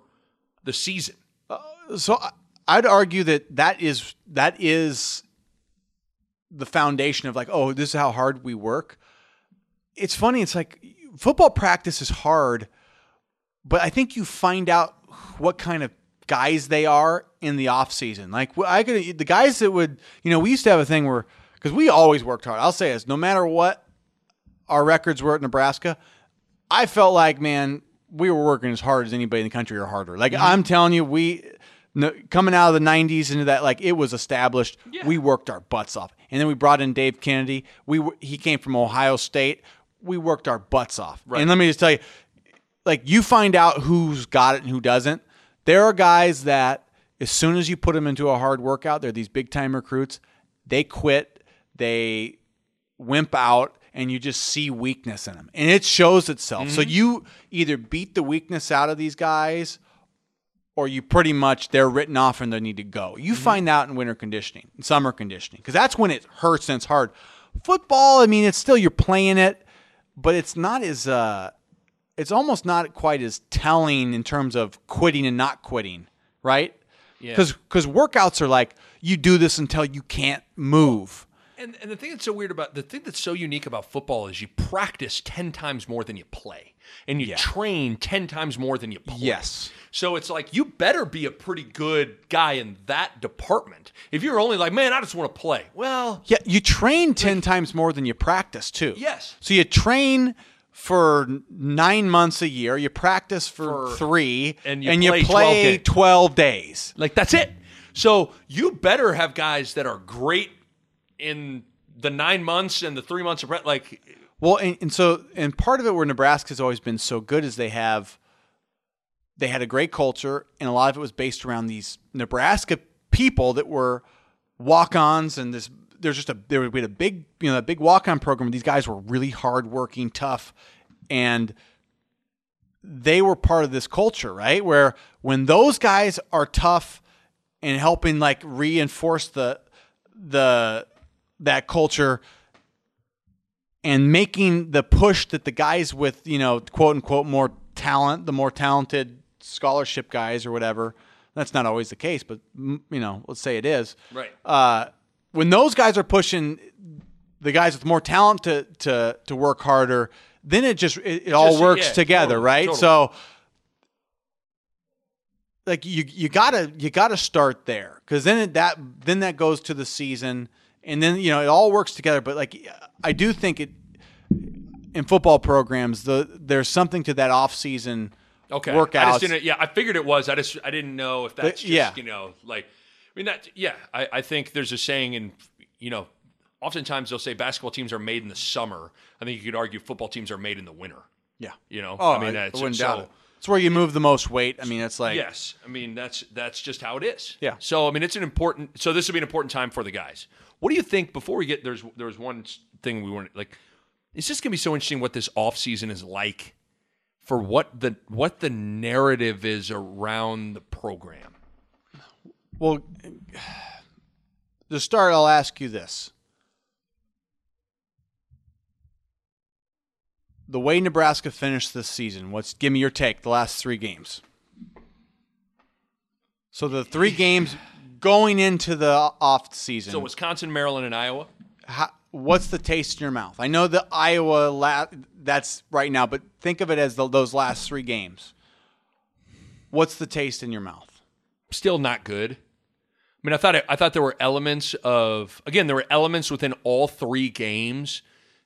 the season? Uh, so I- I'd argue that that is that is the foundation of like, oh, this is how hard we work. It's funny. It's like football practice is hard, but I think you find out what kind of guys they are in the off season. Like I could the guys that would, you know, we used to have a thing where because we always worked hard. I'll say this, no matter what our records were at Nebraska, I felt like man, we were working as hard as anybody in the country or harder. Like I'm telling you, we no, coming out of the '90s into that, like it was established. We worked our butts off, and then we brought in Dave Kennedy. We he came from Ohio State. We worked our butts off. And let me just tell you, like you find out who's got it and who doesn't. There are guys that as soon as you put them into a hard workout, they're these big time recruits. They quit. They wimp out and you just see weakness in them and it shows itself. So you either beat the weakness out of these guys or you pretty much they're written off and they need to go. You find out in winter conditioning in summer conditioning because that's when it hurts and it's hard. Football i mean it's still you're playing it but it's not as uh it's almost not quite as telling in terms of quitting and not quitting right? Yeah. because because workouts are like you do this until you can't move And, and the thing that's so weird about the thing that's so unique about football is you practice 10 times more than you play and you train 10 times more than you play. Yes. So it's like you better be a pretty good guy in that department. If you're only like, man, I just want to play. Well, Yeah, you train 10 times more than you practice, too. Yes. So you train for nine months a year, you practice for, For- three, and you play 12 play games. 12 days. like that's it. So you better have guys that are great in the nine months and the three months of pre- like Well, and, and so, and part of it where Nebraska's always been so good is they have, they had a great culture, and a lot of it was based around these Nebraska people that were walk-ons, and this there's just a there we had a big you know a big walk-on program. These guys were really hardworking, tough, and they were part of this culture, right? Where when those guys are tough and helping like reinforce the the that culture and making the push that the guys with you know quote unquote more talent the more talented scholarship guys or whatever that's not always the case but you know let's say it is Right. uh, when those guys are pushing the guys with more talent to to to work harder then it just it, it all Just- works yeah, together totally, right totally. so like you you gotta you gotta start there because then it, that then that goes to the season and then you know it all works together but like i do think it in football programs the there's something to that off season Okay. workouts I just didn't. Yeah, I figured it was. I just I didn't know if that's just yeah. you know like I mean that yeah. I, I think there's a saying in you know oftentimes they'll say basketball teams are made in the summer. I think you could argue football teams are made in the winter. yeah You know. oh I mean I, that's wouldn't so, doubt it it's where you move the most weight i mean it's like Yes, I mean that's that's just how it is. Yeah. So I mean it's an important. So this would be an important time for the guys. What do you think? Before we get there's there was one thing we weren't like. It's just gonna be so interesting what this off season is like for what the what the narrative is around the program. well to start i'll ask you this the way nebraska finished this season what's give me your take the last three games so the three games going into the off season So Wisconsin, Maryland, and Iowa. how, what's the taste in your mouth? I know the Iowa la- that's right now, but think of it as the, those last three games. What's the taste in your mouth? Still not good. I mean, I thought it, I thought there were elements of again there were elements within all three games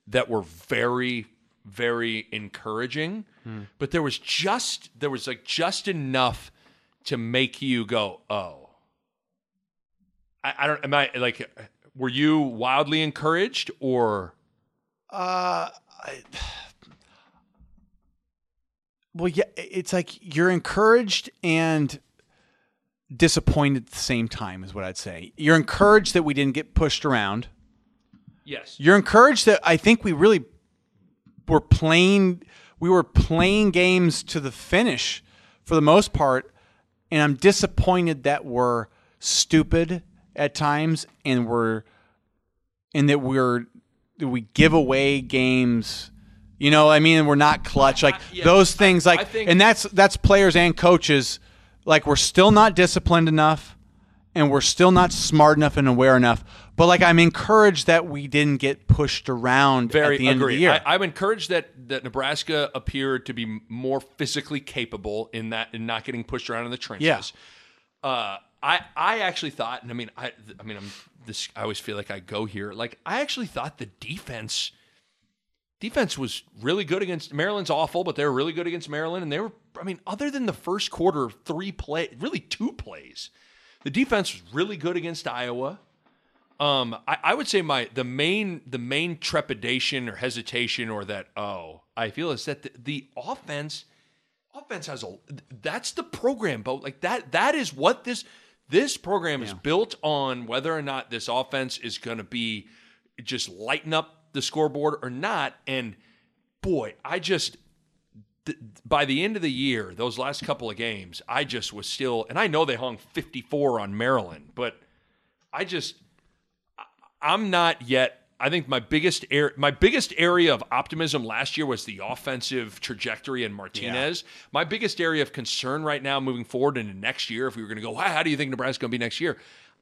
that were very very encouraging, hmm. but there was just there was like just enough to make you go oh. I, I don't am I like were you wildly encouraged or Uh, I, well, yeah, it's like you're encouraged and disappointed at the same time, is what I'd say. You're encouraged that we didn't get pushed around. Yes. You're encouraged that I think we really were playing we were playing games to the finish for the most part, and I'm disappointed that we're stupid at times and we're and that we're that we give away games. You know, I mean, we're not clutch like yeah, those things. Like, I think- and that's that's players and coaches. Like, we're still not disciplined enough, and we're still not smart enough and aware enough. But like, I'm encouraged that we didn't get pushed around Very at the end of the year. I, I'm encouraged that that Nebraska appeared to be more physically capable in that in not getting pushed around in the trenches. Yeah. Uh, I I actually thought, and I mean, I I mean, I'm this. I always feel like I go here. Like I actually thought the defense defense was really good against Maryland's awful, but they were really good against Maryland, and they were. I mean, other than the first quarter, three play, really two plays, the defense was really good against Iowa. Um, I, I would say my the main the main trepidation or hesitation or that oh I feel is that the, the offense offense has a that's the program but like that that is what this this program is built on whether or not this offense is going to be just lighten up the scoreboard or not and boy I just th- by the end of the year those last couple of games I just was still and I know they hung 54 on Maryland but I just I'm not yet. I think my biggest air, my biggest area of optimism last year was the offensive trajectory in Martinez. My biggest area of concern right now, moving forward into next year, if we were going to go, "Wow, how do you think Nebraska's going to be next year?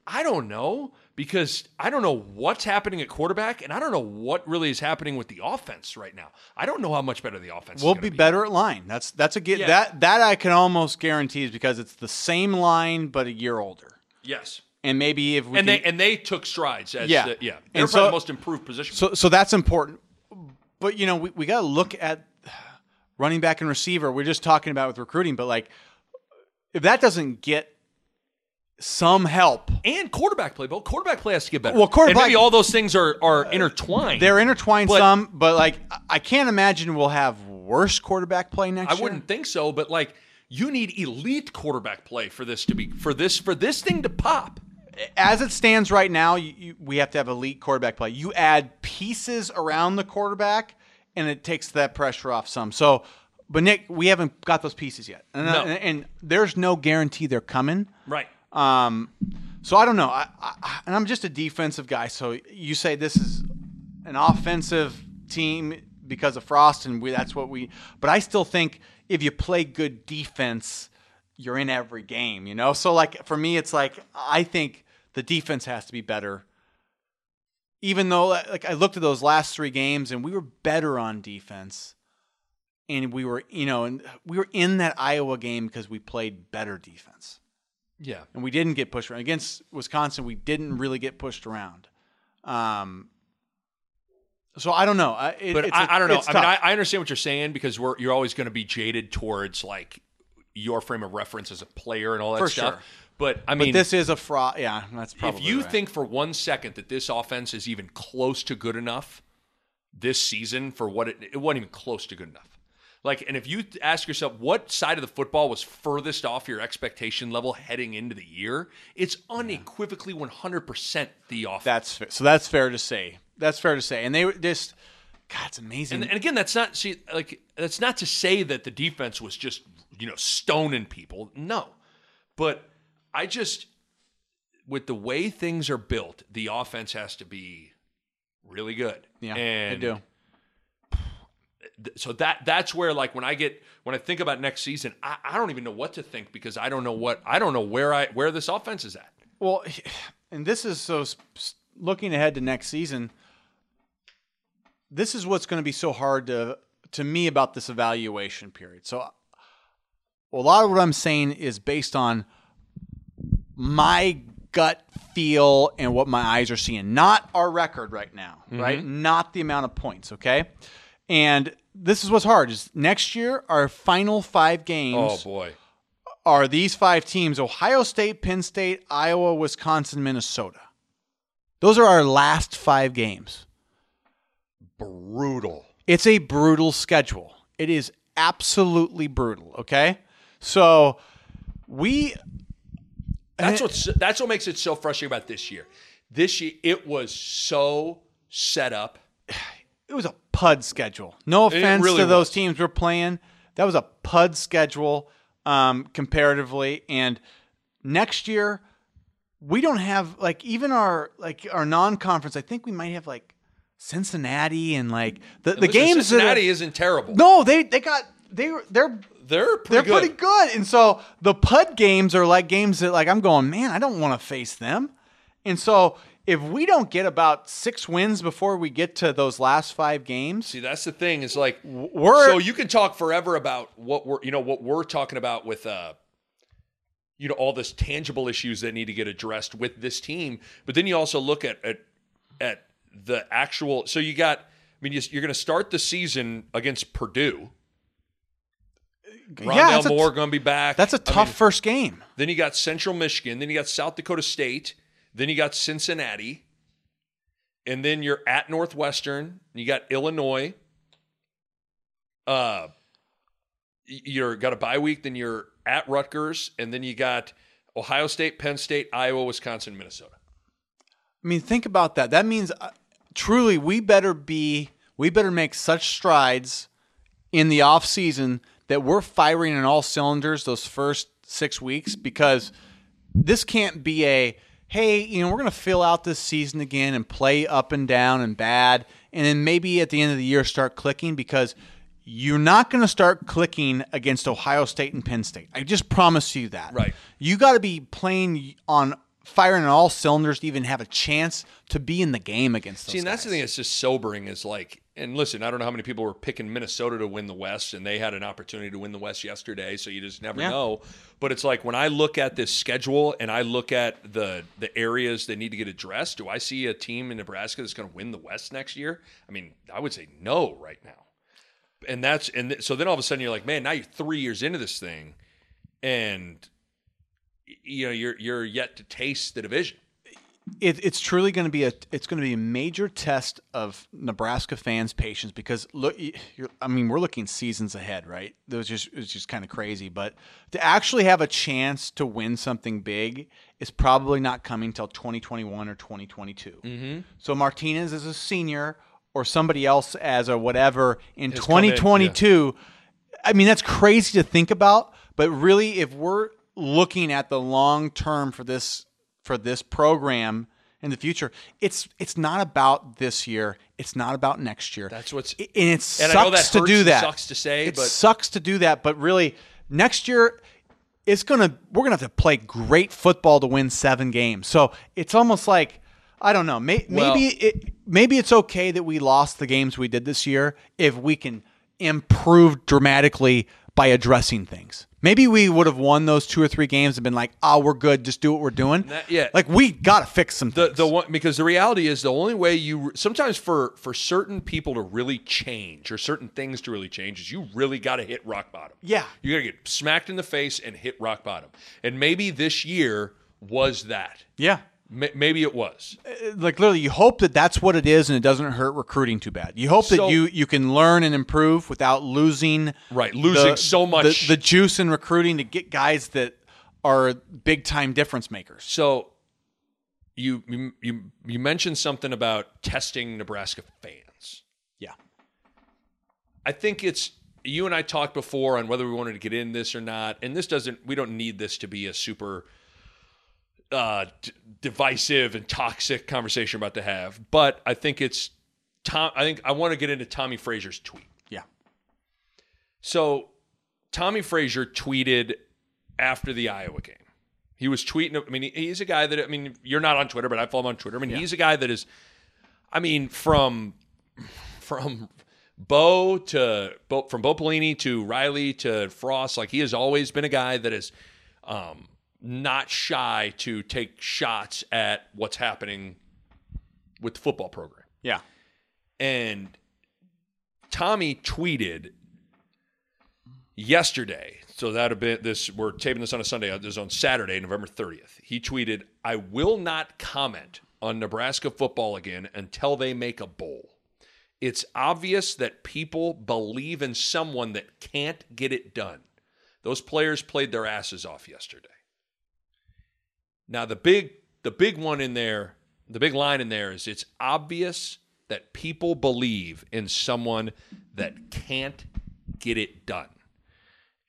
I don't know because I don't know what's happening at quarterback, and I don't know what really is happening with the offense right now. I don't know how much better the offense. We'll be gonna better at line. That's that's a get Yeah. that that I can almost guarantee is because it's the same line but a year older. Yes, And maybe if we and can, they and they took strides. As Yeah. the, yeah. They're so- probably the most improved position. So so that's important. But you know, we, we got to look at running back and receiver. We're just talking about with recruiting, but like if that doesn't get some help, and quarterback play, but quarterback play has to get better. Well, quarterback- and maybe all those things are are uh, intertwined. they're intertwined But- some, but like I- can't imagine we'll have worse quarterback play next year. I year. wouldn't think so, but like you need elite quarterback play for this to be for this for this thing to pop. As it stands right now, you, you, we have to have elite quarterback play. You add pieces around the quarterback, and it takes that pressure off some. So, but Nick, we haven't got those pieces yet, and, No. and, and there's no guarantee they're coming. Right. Um, so I don't know. I, I, and I'm just a defensive guy. So you say this is an offensive team because of Frost, and we, that's what we. But I still think if you play good defense, you're in every game. You know. So like for me, it's like I think the defense has to be better. Even though like I looked at those last three games and we were better on defense. And we were, you know, and we were in that Iowa game because we played better defense Yeah. and we didn't get pushed around against Wisconsin. We didn't really get pushed around. Um, so I don't know. I, it, But it's I a- I don't know. I mean. I, I understand what you're saying because we're you're always going to be jaded towards like your frame of reference as a player and all that For stuff. sure. But I mean, this is a fraud. Yeah, that's probably. if you right. think for one second that this offense is even close to good enough this season for what it, it wasn't even close to good enough. Like, and if you ask yourself what side of the football was furthest off your expectation level heading into the year, it's unequivocally 100% the offense. that's so, that's fair to say. That's fair to say. And they were just, God, it's amazing. and, and again, that's not see like that's not to say that the defense was just you know stoning people. No, but I just with the way things are built, the offense has to be really good. yeah, and they do. so that that's where like when I get when I think about next season, I, I don't even know what to think because I don't know what I don't know where I where this offense is at. Well, [SIGHS] and this is so looking ahead to next season. This is what's going to be so hard to to me about this evaluation period. So, a lot of what I'm saying is based on my gut feel and what my eyes are seeing, not our record right now, mm-hmm. right? Not the amount of points, okay? And this is what's hard is next year our final 5 games Oh boy. are these five teams Ohio State, Penn State, Iowa, Wisconsin, Minnesota. Those are our last five games. Brutal. It's a brutal schedule. It is absolutely brutal, okay? So we That's what's that's what makes it so frustrating about this year. This year it was so set up. [SIGHS] It was a pud schedule. No offense really to those was. teams we're playing. That was a pud schedule um, comparatively. And next year, we don't have like even our like our non-conference. I think we might have like Cincinnati and like the, the games. Cincinnati isn't terrible. no, they they got they they're They're pretty they're good. pretty good. And so the pud games are like games that like I'm going, man, I don't want to face them. And so if we don't get about six wins before we get to those last five games, See, that's the thing. Is like we're so you can talk forever about what we're you know what we're talking about with uh you know all this tangible issues that need to get addressed with this team, but then you also look at at at the actual. So you got. I mean, you- you're going to start the season against Purdue. Rondale yeah, that's Moore going to be back. that's a tough mean, first game. then you got Central Michigan. Then you got South Dakota State. Then you got Cincinnati. And then you're at Northwestern. You got Illinois. Uh, you're got a bye week. Then you're at Rutgers, and then you got Ohio State, Penn State, Iowa, Wisconsin, Minnesota. I mean, think about that. That means uh, truly we better be we better make such strides in the off season that we're firing on all cylinders those first 6 weeks because this can't be a hey, you know, we're going to fill out this season again and play up and down and bad and then maybe at the end of the year start clicking because you're not going to start clicking against Ohio State and Penn State. I just promise you that. Right. You got to be playing on firing on all cylinders to even have a chance to be in the game against those See, and that's the thing that's just sobering is like, and listen, I don't know how many people were picking Minnesota to win the West, and they had an opportunity to win the West yesterday, so you just never Yeah. know. But it's like when I look at this schedule and I look at the the areas that need to get addressed, do I see a team in Nebraska that's going to win the West next year? I mean, I would say no right now. And that's and th- so then all of a sudden you're like, man, now you're three years into this thing, and you know you're you're yet to taste the division. It, it's truly going to be a it's going to be a major test of Nebraska fans' patience because look, you're, I mean, we're looking seasons ahead, right? Was just it's just kind of crazy, but to actually have a chance to win something big is probably not coming till 2021 or 2022. Mm-hmm. So Martinez as a senior or somebody else as a whatever in come in, yeah. 2022. I mean, that's crazy to think about, but really, if we're looking at the long term for this for this program in the future, it's it's not about this year. It's not about next year. That's what's- and it sucks I know that to do that. sucks to say, it but- sucks to do that. But really, next year. It's gonna. We're gonna have to play great football to win seven games. So it's almost like I don't know. May, Well- maybe it. Maybe it's okay that we lost the games we did this year if we can improve dramatically by addressing things. Maybe we would have won those two or three games and been like, "Oh, we're good. Just do what we're doing." That- yeah. like we got to fix some the things. the one because the reality is the only way you sometimes for for certain people to really change or certain things to really change is you really got to hit rock bottom. Yeah. you got to get smacked in the face and hit rock bottom. And maybe this year was that. yeah, Maybe it was. Uh, like literally, you hope that that's what it is, and it doesn't hurt recruiting too bad. You hope that you you can learn and improve without losing Right, losing so much. the, the juice in recruiting to get guys that are big time difference makers. So you you you, you mentioned something about testing Nebraska fans. Yeah, I think it's you and I talked before on whether we wanted to get in this or not, and this doesn't. We don't need this to be a super uh, d- divisive and toxic conversation about to have. But I think it's Tom. I think I want to get into Tommie Frazier's tweet. yeah, So Tommie Frazier tweeted after the Iowa game. He was tweeting. I mean, he- he's a guy that I mean, you're not on Twitter, but I follow him on Twitter. I mean, he's a guy that is. I mean, from from Bo to Bo, from Bo Pelini to Riley to Frost, like he has always been a guy that is um, not shy to take shots at what's happening with the football program. yeah. And Tommy tweeted yesterday. So that have been this. We're taping this on a Sunday. This is on Saturday, November 30th. He tweeted, "I will not comment on Nebraska football again until they make a bowl. It's obvious that people believe in someone that can't get it done. Those players played their asses off yesterday." Now the big the big one in there, the big line in there is it's obvious that people believe in someone that can't get it done.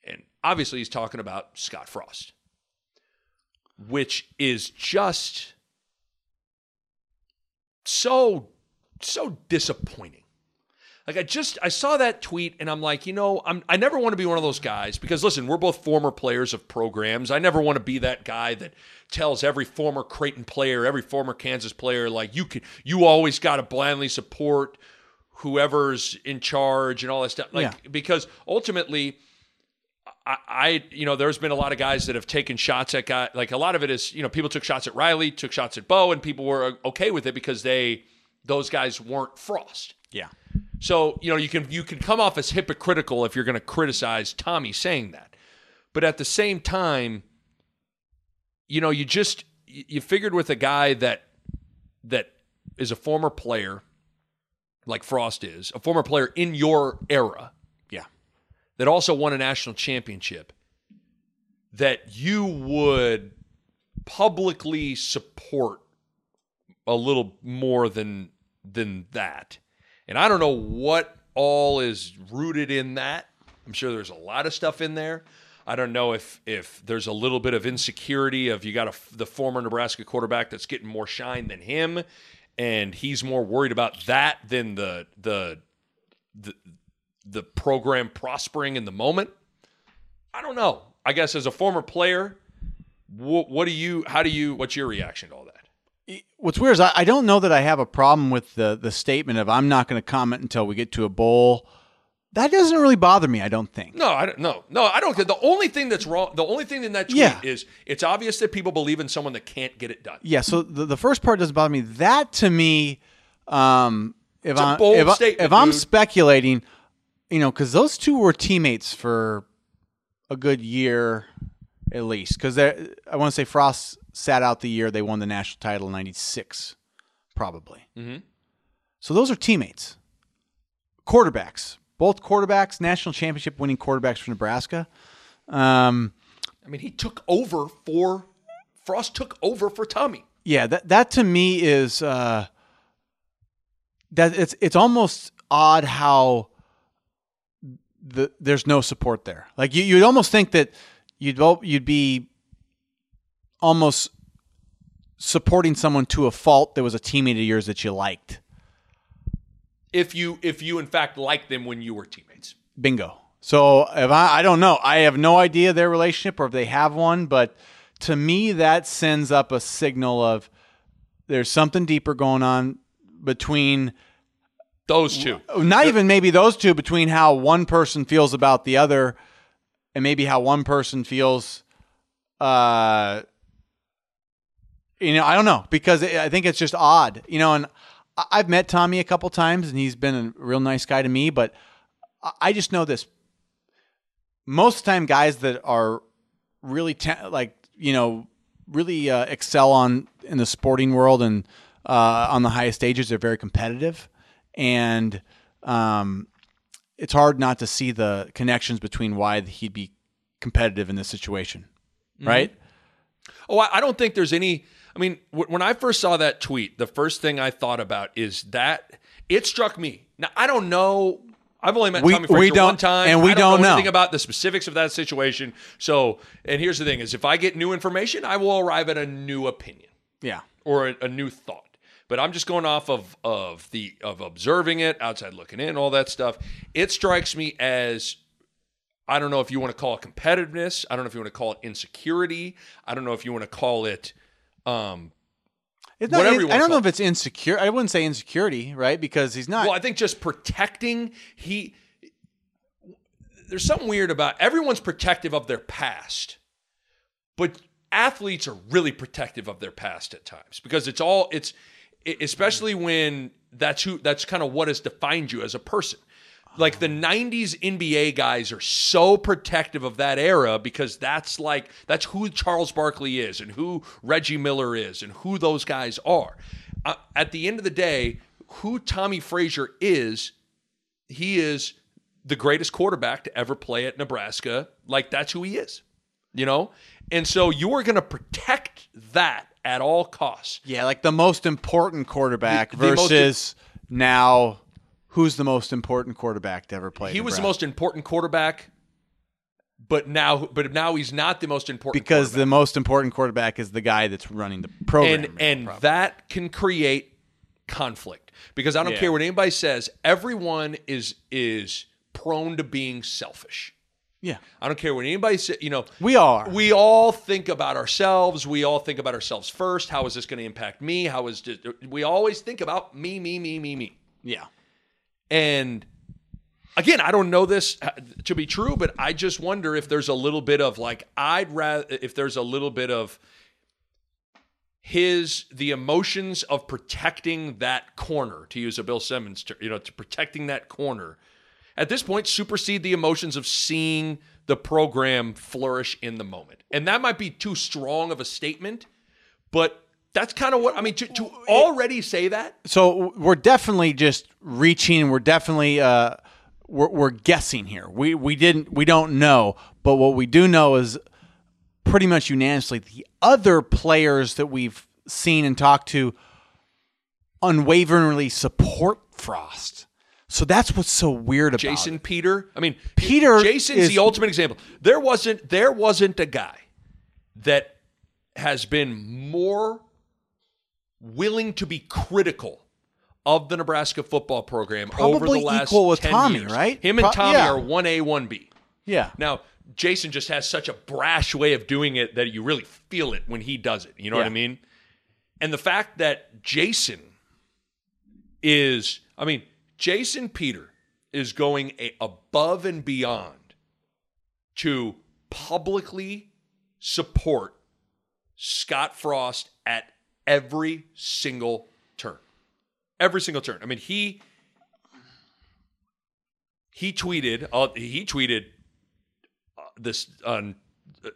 And obviously he's talking about Scott Frost, which is just so so disappointing. Like I just I saw that tweet and I'm like, you know, I'm I never want to be one of those guys because listen, we're both former players of programs. I never want to be that guy that tells every former Creighton player, every former Kansas player like you can you always got to blindly support whoever's in charge and all that stuff. Like Yeah. because ultimately I, I, you know, there's been a lot of guys that have taken shots at guy. Like a lot of it is, you know, people took shots at Riley, took shots at Bo, and people were uh, okay with it because they, those guys weren't Frost. Yeah. So you know, you can you can come off as hypocritical if you're going to criticize Tommy saying that, but at the same time, you know, you just you figured with a guy that that is a former player, like Frost is, a former player in your era Yeah. that also won a national championship that you would publicly support a little more than than that. And I don't know what all is rooted in that. I'm sure there's a lot of stuff in there. I don't know if if there's a little bit of insecurity of you got a, the former Nebraska quarterback that's getting more shine than him, and he's more worried about that than the the the the program prospering in the moment. I don't know. I guess as a former player, what, what do you? How do you? What's your reaction to all that? What's weird is I, I don't know that I have a problem with the the statement of I'm not going to comment until we get to a bowl. That doesn't really bother me. I don't think. No, I don't. No, no, I don't. The only thing that's wrong, the only thing in that tweet Yeah. is it's obvious that people believe in someone that can't get it done. Yeah. So the, the first part doesn't bother me. That to me, um, if a I'm if, I, if I'm speculating, you know, because those two were teammates for a good year at least. Because I want to say Frost sat out the year they won the national title in '96, probably. Mhm. So those are teammates, quarterbacks, both quarterbacks, national championship winning quarterbacks for Nebraska. Um, I mean, he took over for Frost. Took over for Tommy. yeah, that that to me is uh, that it's it's almost odd how the there's no support there. Like you you'd almost think that you'd you'd be almost supporting someone to a fault that was a teammate of yours that you liked. If you, if you in fact liked them when you were teammates. Bingo. So if I I don't know, I have no idea their relationship or if they have one, but to me that sends up a signal of there's something deeper going on between Those two. not even maybe those two between how one person feels about the other and maybe how one person feels uh you know i don't know because i I think it's just odd you know and I- i've met tommy a couple times and he's been a real nice guy to me but I- just know this. Most of the time guys that are really ta- like you know really uh, excel on in the sporting world and uh, on the highest stages they're very competitive. And um, it's hard not to see the connections between why he'd be competitive in this situation right? Oh, I don't think there's any. I mean, w- when I first saw that tweet, the first thing I thought about is that it struck me. Now I don't know. I've only met We- Tommie Frazier one time, and we I don't, don't know know. anything about the specifics of that situation. So, and here's the thing: is if I get new information, I will arrive at a new opinion yeah or a, a new thought. But I'm just going off of of the of observing it, outside looking in, all that stuff. It strikes me as I don't know if you want to call it competitiveness. I don't know if you want to call it insecurity. I don't know if you want to call it um, it's not, Whatever i don't know call if it's insecure i wouldn't say insecurity right because he's not well, I think just protecting he there's something weird about everyone's protective of their past. But athletes are really protective of their past at times because it's all it's especially when that's who that's kind of what has defined you as a person. Like the 90s NBA guys are so protective of that era because that's like that's who Charles Barkley is and who Reggie Miller is and who those guys are. Uh, at the end of the day, who Tommie Frazier is, he is the greatest quarterback to ever play at Nebraska. Like that's who he is. You know, and so you are going to protect that at all costs. Yeah, like the most important quarterback The- the most- versus now who's the most important quarterback to ever play. He was the most important quarterback, but now, but now he's not the most important because the most important quarterback is the guy that's running the program. and and that can create conflict because I don't Yeah. care what anybody says. Everyone is is prone to being selfish. yeah, I don't care what anybody says. You know, we are. we all think about ourselves. We all think about ourselves first. How is this going to impact me? How is this, we always think about me, me, me, me, me. yeah, And again, I don't know this uh, to be true, but I just wonder if there's a little bit of like I'd rather if there's a little bit of his the emotions of protecting that corner to use a Bill Simmons ter- you know to protecting that corner at this point supersede the emotions of seeing the program flourish in the moment. And that might be too strong of a statement, but that's kind of what I mean to, to already say that so we're definitely just reaching. We're definitely uh, we're, we're guessing here. We we didn't we don't know, but what we do know is pretty much unanimously the other players that we've seen and talked to unwaveringly support Frost. So that's what's so weird about Jason it. Peter. I mean, Peter Jason's is- the ultimate example. There wasn't there wasn't a guy that has been more willing to be critical of the Nebraska football program over the last equal with 10 Tommy, years. right? Him and Pro- Tommy yeah. are one A, one B. Yeah. Now, Jason just has such a brash way of doing it that you really feel it when he does it. You know what I mean? And the fact that Jason is, I mean, Jason Peter is going a, above and beyond to publicly support Scott Frost at every single turn. Every single turn. I mean, he he tweeted uh, he tweeted uh, this on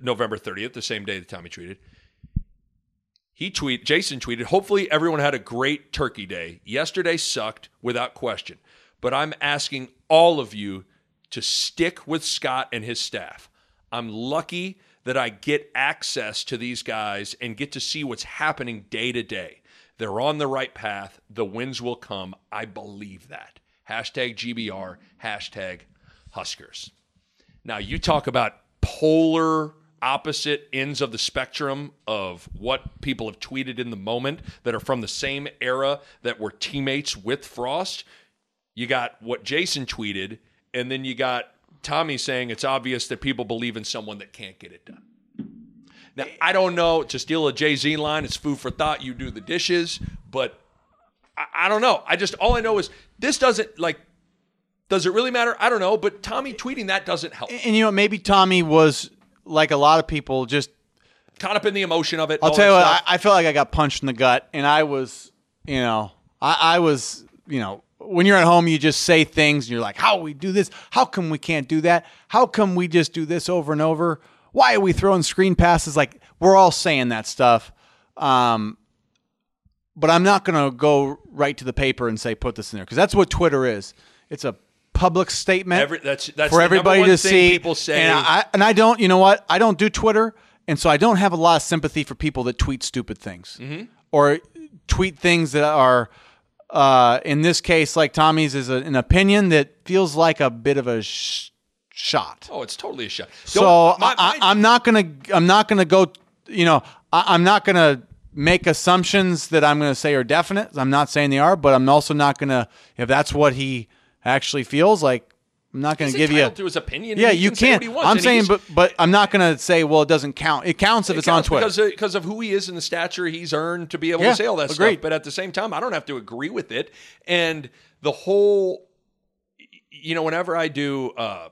November 30th, the same day that Tommy tweeted. He tweet Jason tweeted, "Hopefully everyone had a great turkey day. Yesterday sucked without question, but I'm asking all of you to stick with Scott and his staff. I'm lucky that I get access to these guys and get to see what's happening day to day. They're on the right path. The wins will come. I believe that. Hashtag GBR, hashtag Huskers. Now, you talk about polar opposite ends of the spectrum of what people have tweeted in the moment that are from the same era that were teammates with Frost. You got what Jason tweeted, and then you got Tommy saying it's obvious that people believe in someone that can't get it done. Now, I don't know, to steal a Jay Z line, it's food for thought. You do the dishes, but I, I don't know. I just, all I know is this doesn't, like, does it really matter? I don't know, but Tommy tweeting that doesn't help. And you know, maybe Tommy was like a lot of people just Caught up in the emotion of it. I'll tell you what, I. I felt like I got punched in the gut, and I was, you know, I, I was, you know, when you're at home, you just say things, and you're like, "How we do this? How come we can't do that? How come we just do this over and over? Why are we throwing screen passes? Like we're all saying that stuff." Um, but I'm not going to go right to the paper and say put this in there because that's what Twitter is. It's a public statement Every, that's that's for everybody to see. People say and I and I don't. You know what? I don't do Twitter, and so I don't have a lot of sympathy for people that tweet stupid things Mm-hmm. or tweet things that are. Uh, in this case, like Tommy's, is a, an opinion that feels like a bit of a sh- shot. oh, it's totally a shot. So Don't- my- I, my- I, am not gonna. I'm not gonna go. You know, I, I'm not gonna make assumptions that I'm gonna say are definite. I'm not saying they are, but I'm also not gonna. If that's what he actually feels like, I'm not gonna give you. entitled to his opinion. Yeah, you can say can. what he wants, I'm saying, but but I'm not gonna say. Well, it doesn't count. It counts if it's on Twitter. because of, because of who he is and the stature he's earned to be able Yeah, to say all that agreed. stuff. But at the same time, I don't have to agree with it. And the whole, you know, whenever I do, uh,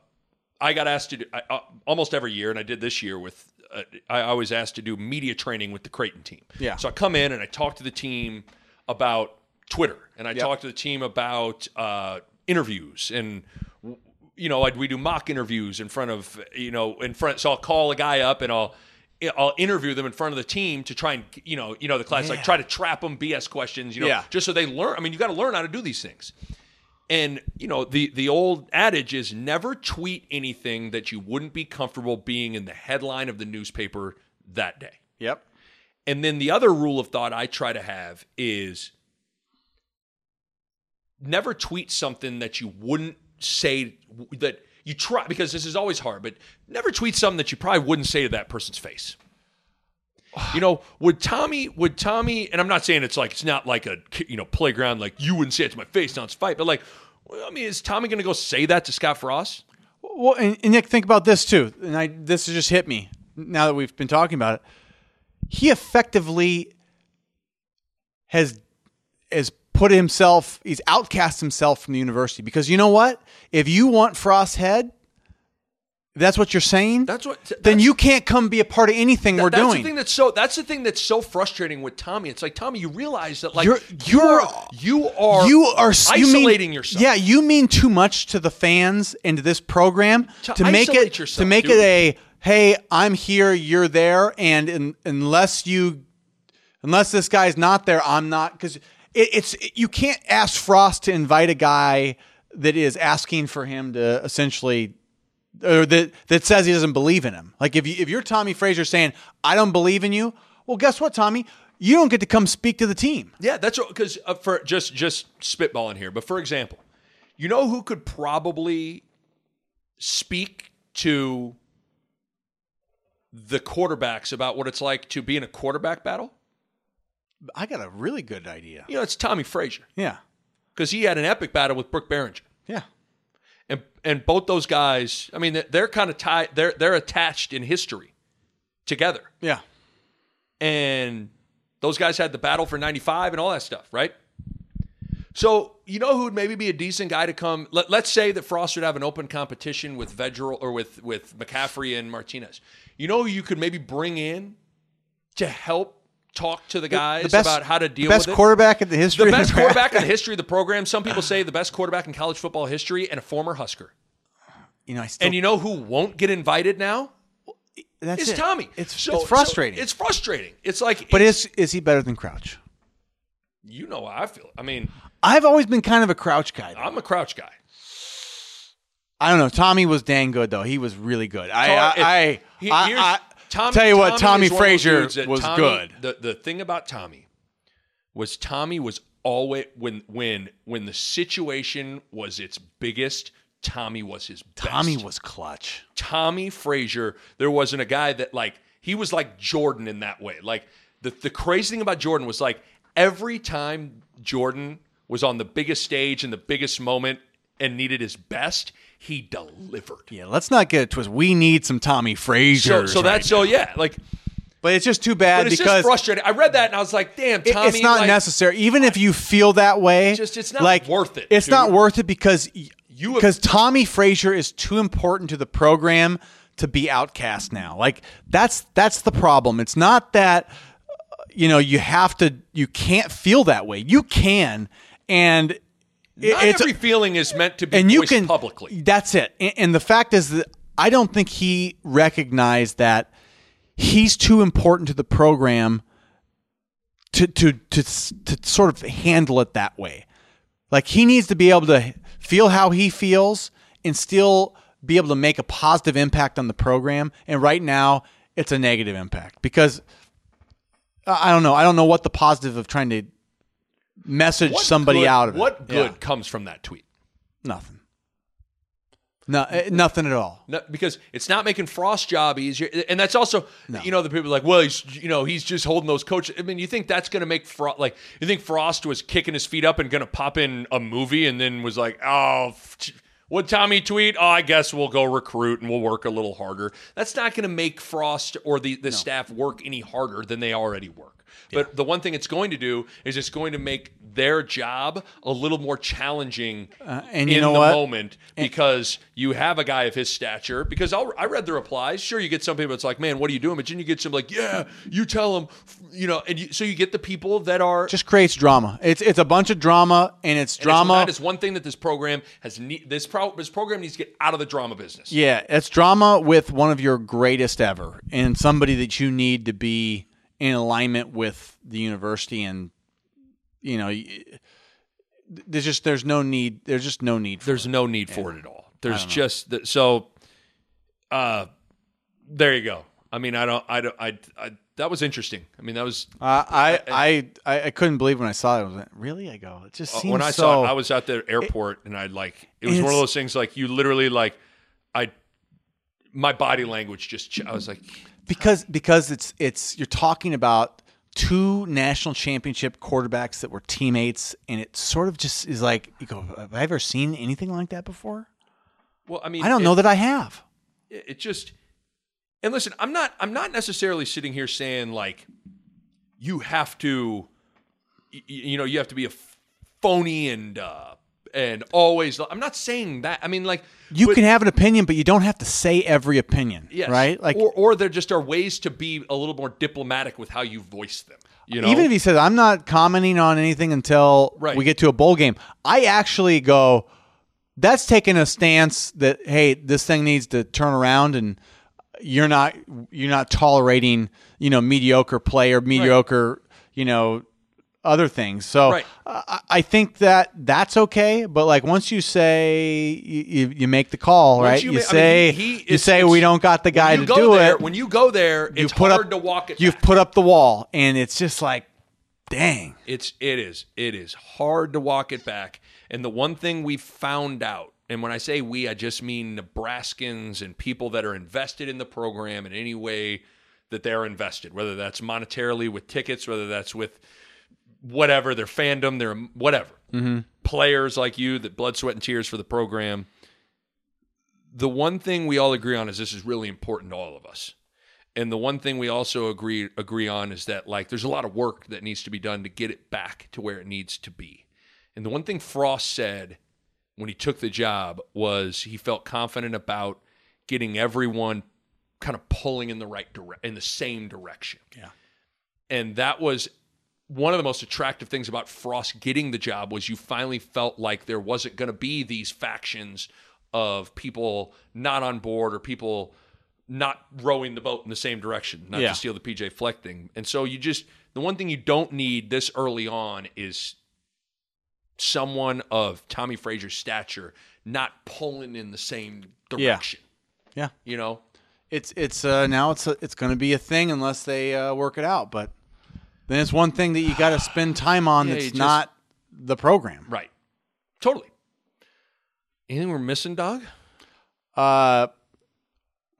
I got asked to do I, uh, almost every year, and I did this year with. Uh, I was asked to do media training with the Creighton team. Yeah. So I come in and I talk to the team about Twitter, and I talk to the team about uh, interviews and you know, I'd, we do mock interviews in front of, you know, in front. So I'll call a guy up and I'll, I'll interview them in front of the team to try and, you know, you know, the class like try to trap them BS questions, you know, Yeah. just so they learn. I mean, you got to learn how to do these things. And you know the the old adage is never tweet anything that you wouldn't be comfortable being in the headline of the newspaper that day. Yep. And then the other rule of thought I try to have is never tweet something that you wouldn't say that you try because this is always hard, but never tweet something that you probably wouldn't say to that person's face. [SIGHS] You know, would Tommy, would Tommy, and I'm not saying it's like, it's not like a, you know, playground, like you wouldn't say it to my face, now it's fight, but like, I mean, is Tommy going to go say that to Scott Frost? Well, and, and Nick, think about this too. And I, this has just hit me now that we've been talking about it. He effectively has has put himself, he's outcast himself from the university because you know what? If you want Frost's head, that's what you're saying. That's what. then you can't come be a part of anything we're that's doing. the thing that's so. That's the thing that's so frustrating with Tommie. It's like Tommie, you realize that like You're- you you're- are you are you are you mean- isolating yourself. Yeah, you mean too much to the fans and to this program To to, make it yourself, to make dude. it a hey, I'm here, you're there, and in, unless you unless this guy's not there, I'm not because it, it's you can't ask Frost to invite a guy that is asking for him to essentially or that that says he doesn't believe in him. Like if you if you're Tommie Frazier saying I don't believe in you, well, guess what, Tommie? You don't get to come speak to the team. Yeah, that's because uh, for just just spitballing here. But for example, you know who could probably speak to the quarterbacks about what it's like to be in a quarterback battle? I got a really good idea. You know, it's Tommie Frazier Yeah. because he had an epic battle with Brook Berringer. Yeah. and and both those guys, I mean, they're- they're kind of tied. They're they're attached in history together, Yeah. and those guys had the battle for '95 and all that stuff, right? So you know who would maybe be a decent guy to come? Let, let's say that Frost would have an open competition with Vedral or with with McCaffrey and Martinez. You know who you could maybe bring in to help talk to the guys about how to deal the best with it. quarterback in the history. The best quarterback in the history of the program. Some people say the best quarterback in college football history and a former Husker. You know, I still. And you know who won't get invited now? that's It's it. Tommie. It's, So- it's frustrating. so it's frustrating. It's like, but is is he better than Crouch? you know how I feel. I mean, I've always been kind of a Crouch guy. though. I'm a crouch guy. I don't know. Tommie was dang good though. He was really good. I I, I, he- I- I- Tommie- tell you what, Tommie of those Frazier was Tommie- good. The the thing about Tommie was Tommie was always when when when the situation was its biggest. Tommie was his best. Tommie was clutch. Tommie Frazier, there wasn't a guy that like he was like Jordan in that way. Like the the crazy thing about Jordan was like every time Jordan was on the biggest stage in the biggest moment and needed his best, he delivered. Yeah, let's not get it twisted. We need some Tommie Frazier. So so that's so yeah, like But it's just too bad but it's because just frustrating. I read that and I was like, damn, Tommie. it's not like, necessary. Even if you feel that way, Just- it's not like, worth it, It's dude. not worth it because You because Tommie Frazier is too important to the program to be outcast now. Like that's that's the problem. It's not that uh, you know you have to you can't feel that way. You can and Not it's every feeling is meant to be and you voiced can publicly. That's it. And, and the fact is that I don't think he recognized that he's too important to the program to to to to sort of handle it that way. Like he needs to be able to feel how he feels and still be able to make a positive impact on the program. And right now, it's a negative impact because I I don't know. I don't know what the positive of trying to message What somebody good- out of it. What good Yeah. comes from that tweet? Nothing. No, eh, nothing at all. No, because it's not making Frost's job easier, and that's also you know the people are like, well, he's you know he's just holding those coaches. I mean, you think that's going to make Frost like you think Frost was kicking his feet up and going to pop in a movie, and then was like, oh, what Tommie tweet? Oh, I guess we'll go recruit and we'll work a little harder. That's not going to make Frost or the the staff work any harder than they already work. But the one thing it's going to do is it's going to make their job a little more challenging Uh, and you in the what? moment because you have a guy of his stature. Because I'll, I read the replies. Sure, you get some people. It's like, man, what are you doing? But then you get some like, yeah, you tell them, you know, and you, so you get the people that are Just creates drama. It's it's a bunch of drama, and it's and it's- drama. that is one thing that this program has. Ne- this pro, this program needs to get out of the drama business. yeah, it's drama with one of your greatest ever, and somebody that you need to be in alignment with the university, and you know, there's just there's no need. There's just no need. For There's no need for it at all. There's just th- so. Uh, there you go. I mean, I don't. I don't. I. I that was interesting. I mean, that was Uh, I, I I I couldn't believe when I saw it. I was like, really? I go. It just seems Uh, when I so. saw it. I was at the airport, and I like it was one of those things like you literally like I. My body language just. I was like, because because it's it's you're talking about two national championship quarterbacks that were teammates, and it sort of just is like you go. Have I ever seen anything like that before? well, I mean, I don't it- know that I have. it just and listen i'm not i'm not necessarily sitting here saying like you have to y- y- you know you have to be a phony and uh and always i'm not saying that i mean like You but- can have an opinion, but you don't have to say every opinion. yes. Right? Like or, or there just are ways to be a little more diplomatic with how you voice them you know even if he says I'm not commenting on anything until Right. we get to a bowl game, I actually go. That's taking a stance that hey, this thing needs to turn around, and you're not you're not tolerating you know mediocre play or mediocre you know other things. So Right. I, I think that that's okay. But like once you say you, you, you make the call, Once right? you You, ma- I mean, say he- he- you say we don't got the guy to you go do there, it. when you go there it's put hard up to walk it You've back. put up the wall, and it's just like, dang. It's it is it is hard to walk it back. And the one thing we found out, and when I say we, I just mean Nebraskans and people that are invested in the program in any way that they're invested, whether that's monetarily with tickets, whether that's with whatever their fandom, their whatever mm-hmm. players like you that blood, sweat, and tears for the program. The one thing we all agree on is this is really important to all of us. And the one thing we also agree agree on is that like there's a lot of work that needs to be done to get it back to where it needs to be. And the one thing Frost said when he took the job was he felt confident about getting everyone kind of pulling in the right dire- in the same direction. Yeah. And that was one of the most attractive things about Frost getting the job was you finally felt like there wasn't going to be these factions of people not on board or people not rowing the boat in the same direction, not Yeah. to steal the PJ Fleck thing. And so you just the one thing you don't need this early on is someone of Tommie Frazier's stature not pulling in the same direction. Yeah. You know? It's it's uh, now it's a, it's going to be a thing unless they uh, work it out. But then it's one thing that you got to spend time on [SIGHS] Yeah, that's just- not the program. Right. Totally. Anything we're missing, dog? Uh,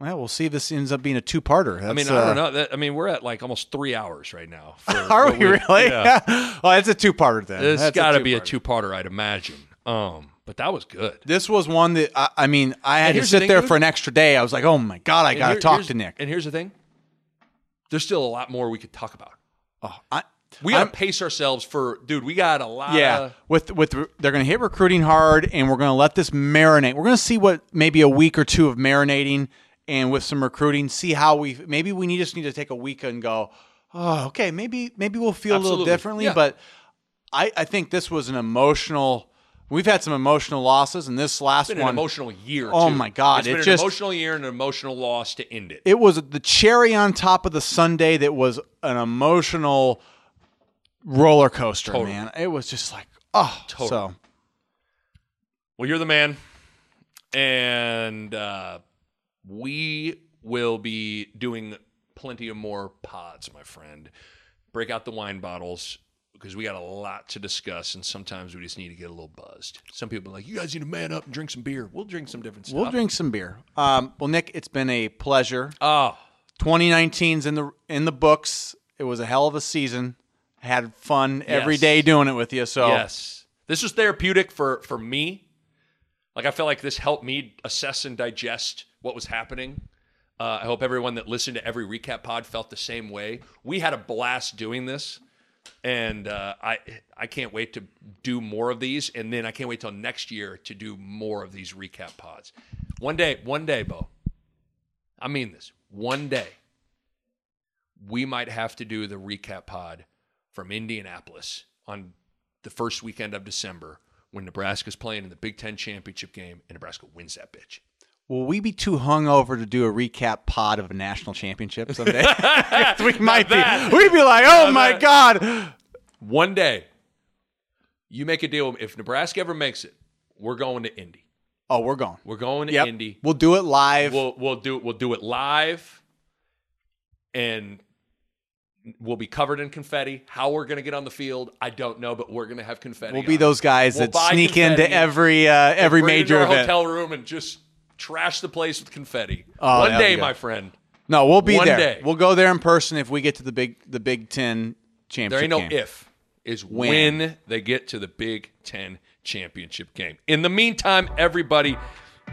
well, we'll see if this ends up being a two-parter. I mean, I uh, don't know. That, I mean, we're at like almost three hours right now. [LAUGHS] for Are what we really? Yeah. [LAUGHS] oh, it's a two-parter then. It's That's got to be a two-parter. I'd imagine. Um, but that was good. This was one that I, I mean, I had to the sit thing, there dude. for an extra day. I was like, oh my god, I got to talk to Nick. And here's the thing: there's still a lot more we could talk about. Oh, I, We got I'm- to pace ourselves for, dude. We got a lot. Yeah, of, with with they're going to hit recruiting hard, and we're going to let this marinate. We're going to see what maybe a week or two of marinating, and with some recruiting, see how we maybe we need just need to take a week and go. Oh, okay, maybe maybe we'll feel a little differently. Yeah. But I I think this was an emotional. We've had some emotional losses, and this last It's been one, an emotional year. Oh too. my God, It's it been just- an emotional year and an emotional loss to end it. it was the cherry on top of the Sunday that was an emotional roller coaster, Totally. man. It was just like, oh, Totally. so Well, you're the man, and uh, we will be doing plenty of more pods, my friend. Break out the wine bottles because we got a lot to discuss, and sometimes we just need to get a little buzzed. Some people are like, "You guys need to man up and drink some beer." We'll drink some different stuff. we'll drink some beer. Um, well, Nick, it's been a pleasure. Oh, 2019's in the in the books. It was a hell of a season. I Had fun every Yes. day doing it with you. So yes, this was therapeutic for for me. Like I felt like this helped me assess and digest what was happening. Uh, I hope everyone that listened to every recap pod felt the same way. We had a blast doing this, and uh, I I can't wait to do more of these. And then I can't wait till next year to do more of these recap pods. One day, one day, Bo. I mean this. One day, we might have to do the recap pod from Indianapolis on the first weekend of December when Nebraska's playing in the Big Ten championship game and Nebraska wins that bitch. Will we be too hungover to do a recap pod of a national championship someday? [LAUGHS] we might be. We'd be like, oh Not my that. god. One day, You make a deal. If Nebraska ever makes it, we're going to Indy. Oh, we're going. We're going to Yep. Indy. We'll do it live. We'll we'll do we'll do it live, and we'll be covered in confetti. How we're gonna get on the field, I don't know, but we're gonna have confetti. We'll be those guys We'll that sneak into every uh, every major event. hotel room and just trash the place with confetti. Oh, One day, my friend. No, we'll be One there. day. We'll go there in person if we get to the big the Big Ten championship. There ain't no game. if. Is when. they get to the Big Ten championship game. In the meantime, everybody,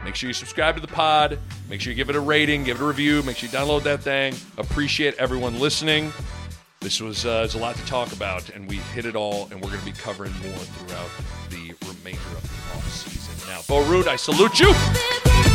make sure you subscribe to the pod. Make sure you give it a rating, give it a review. Make sure you download that thing. Appreciate everyone listening. This was uh, there's a lot to talk about, and we hit it all, and we're going to be covering more throughout the remainder of the off season. Now, Bo Ruud, I salute you.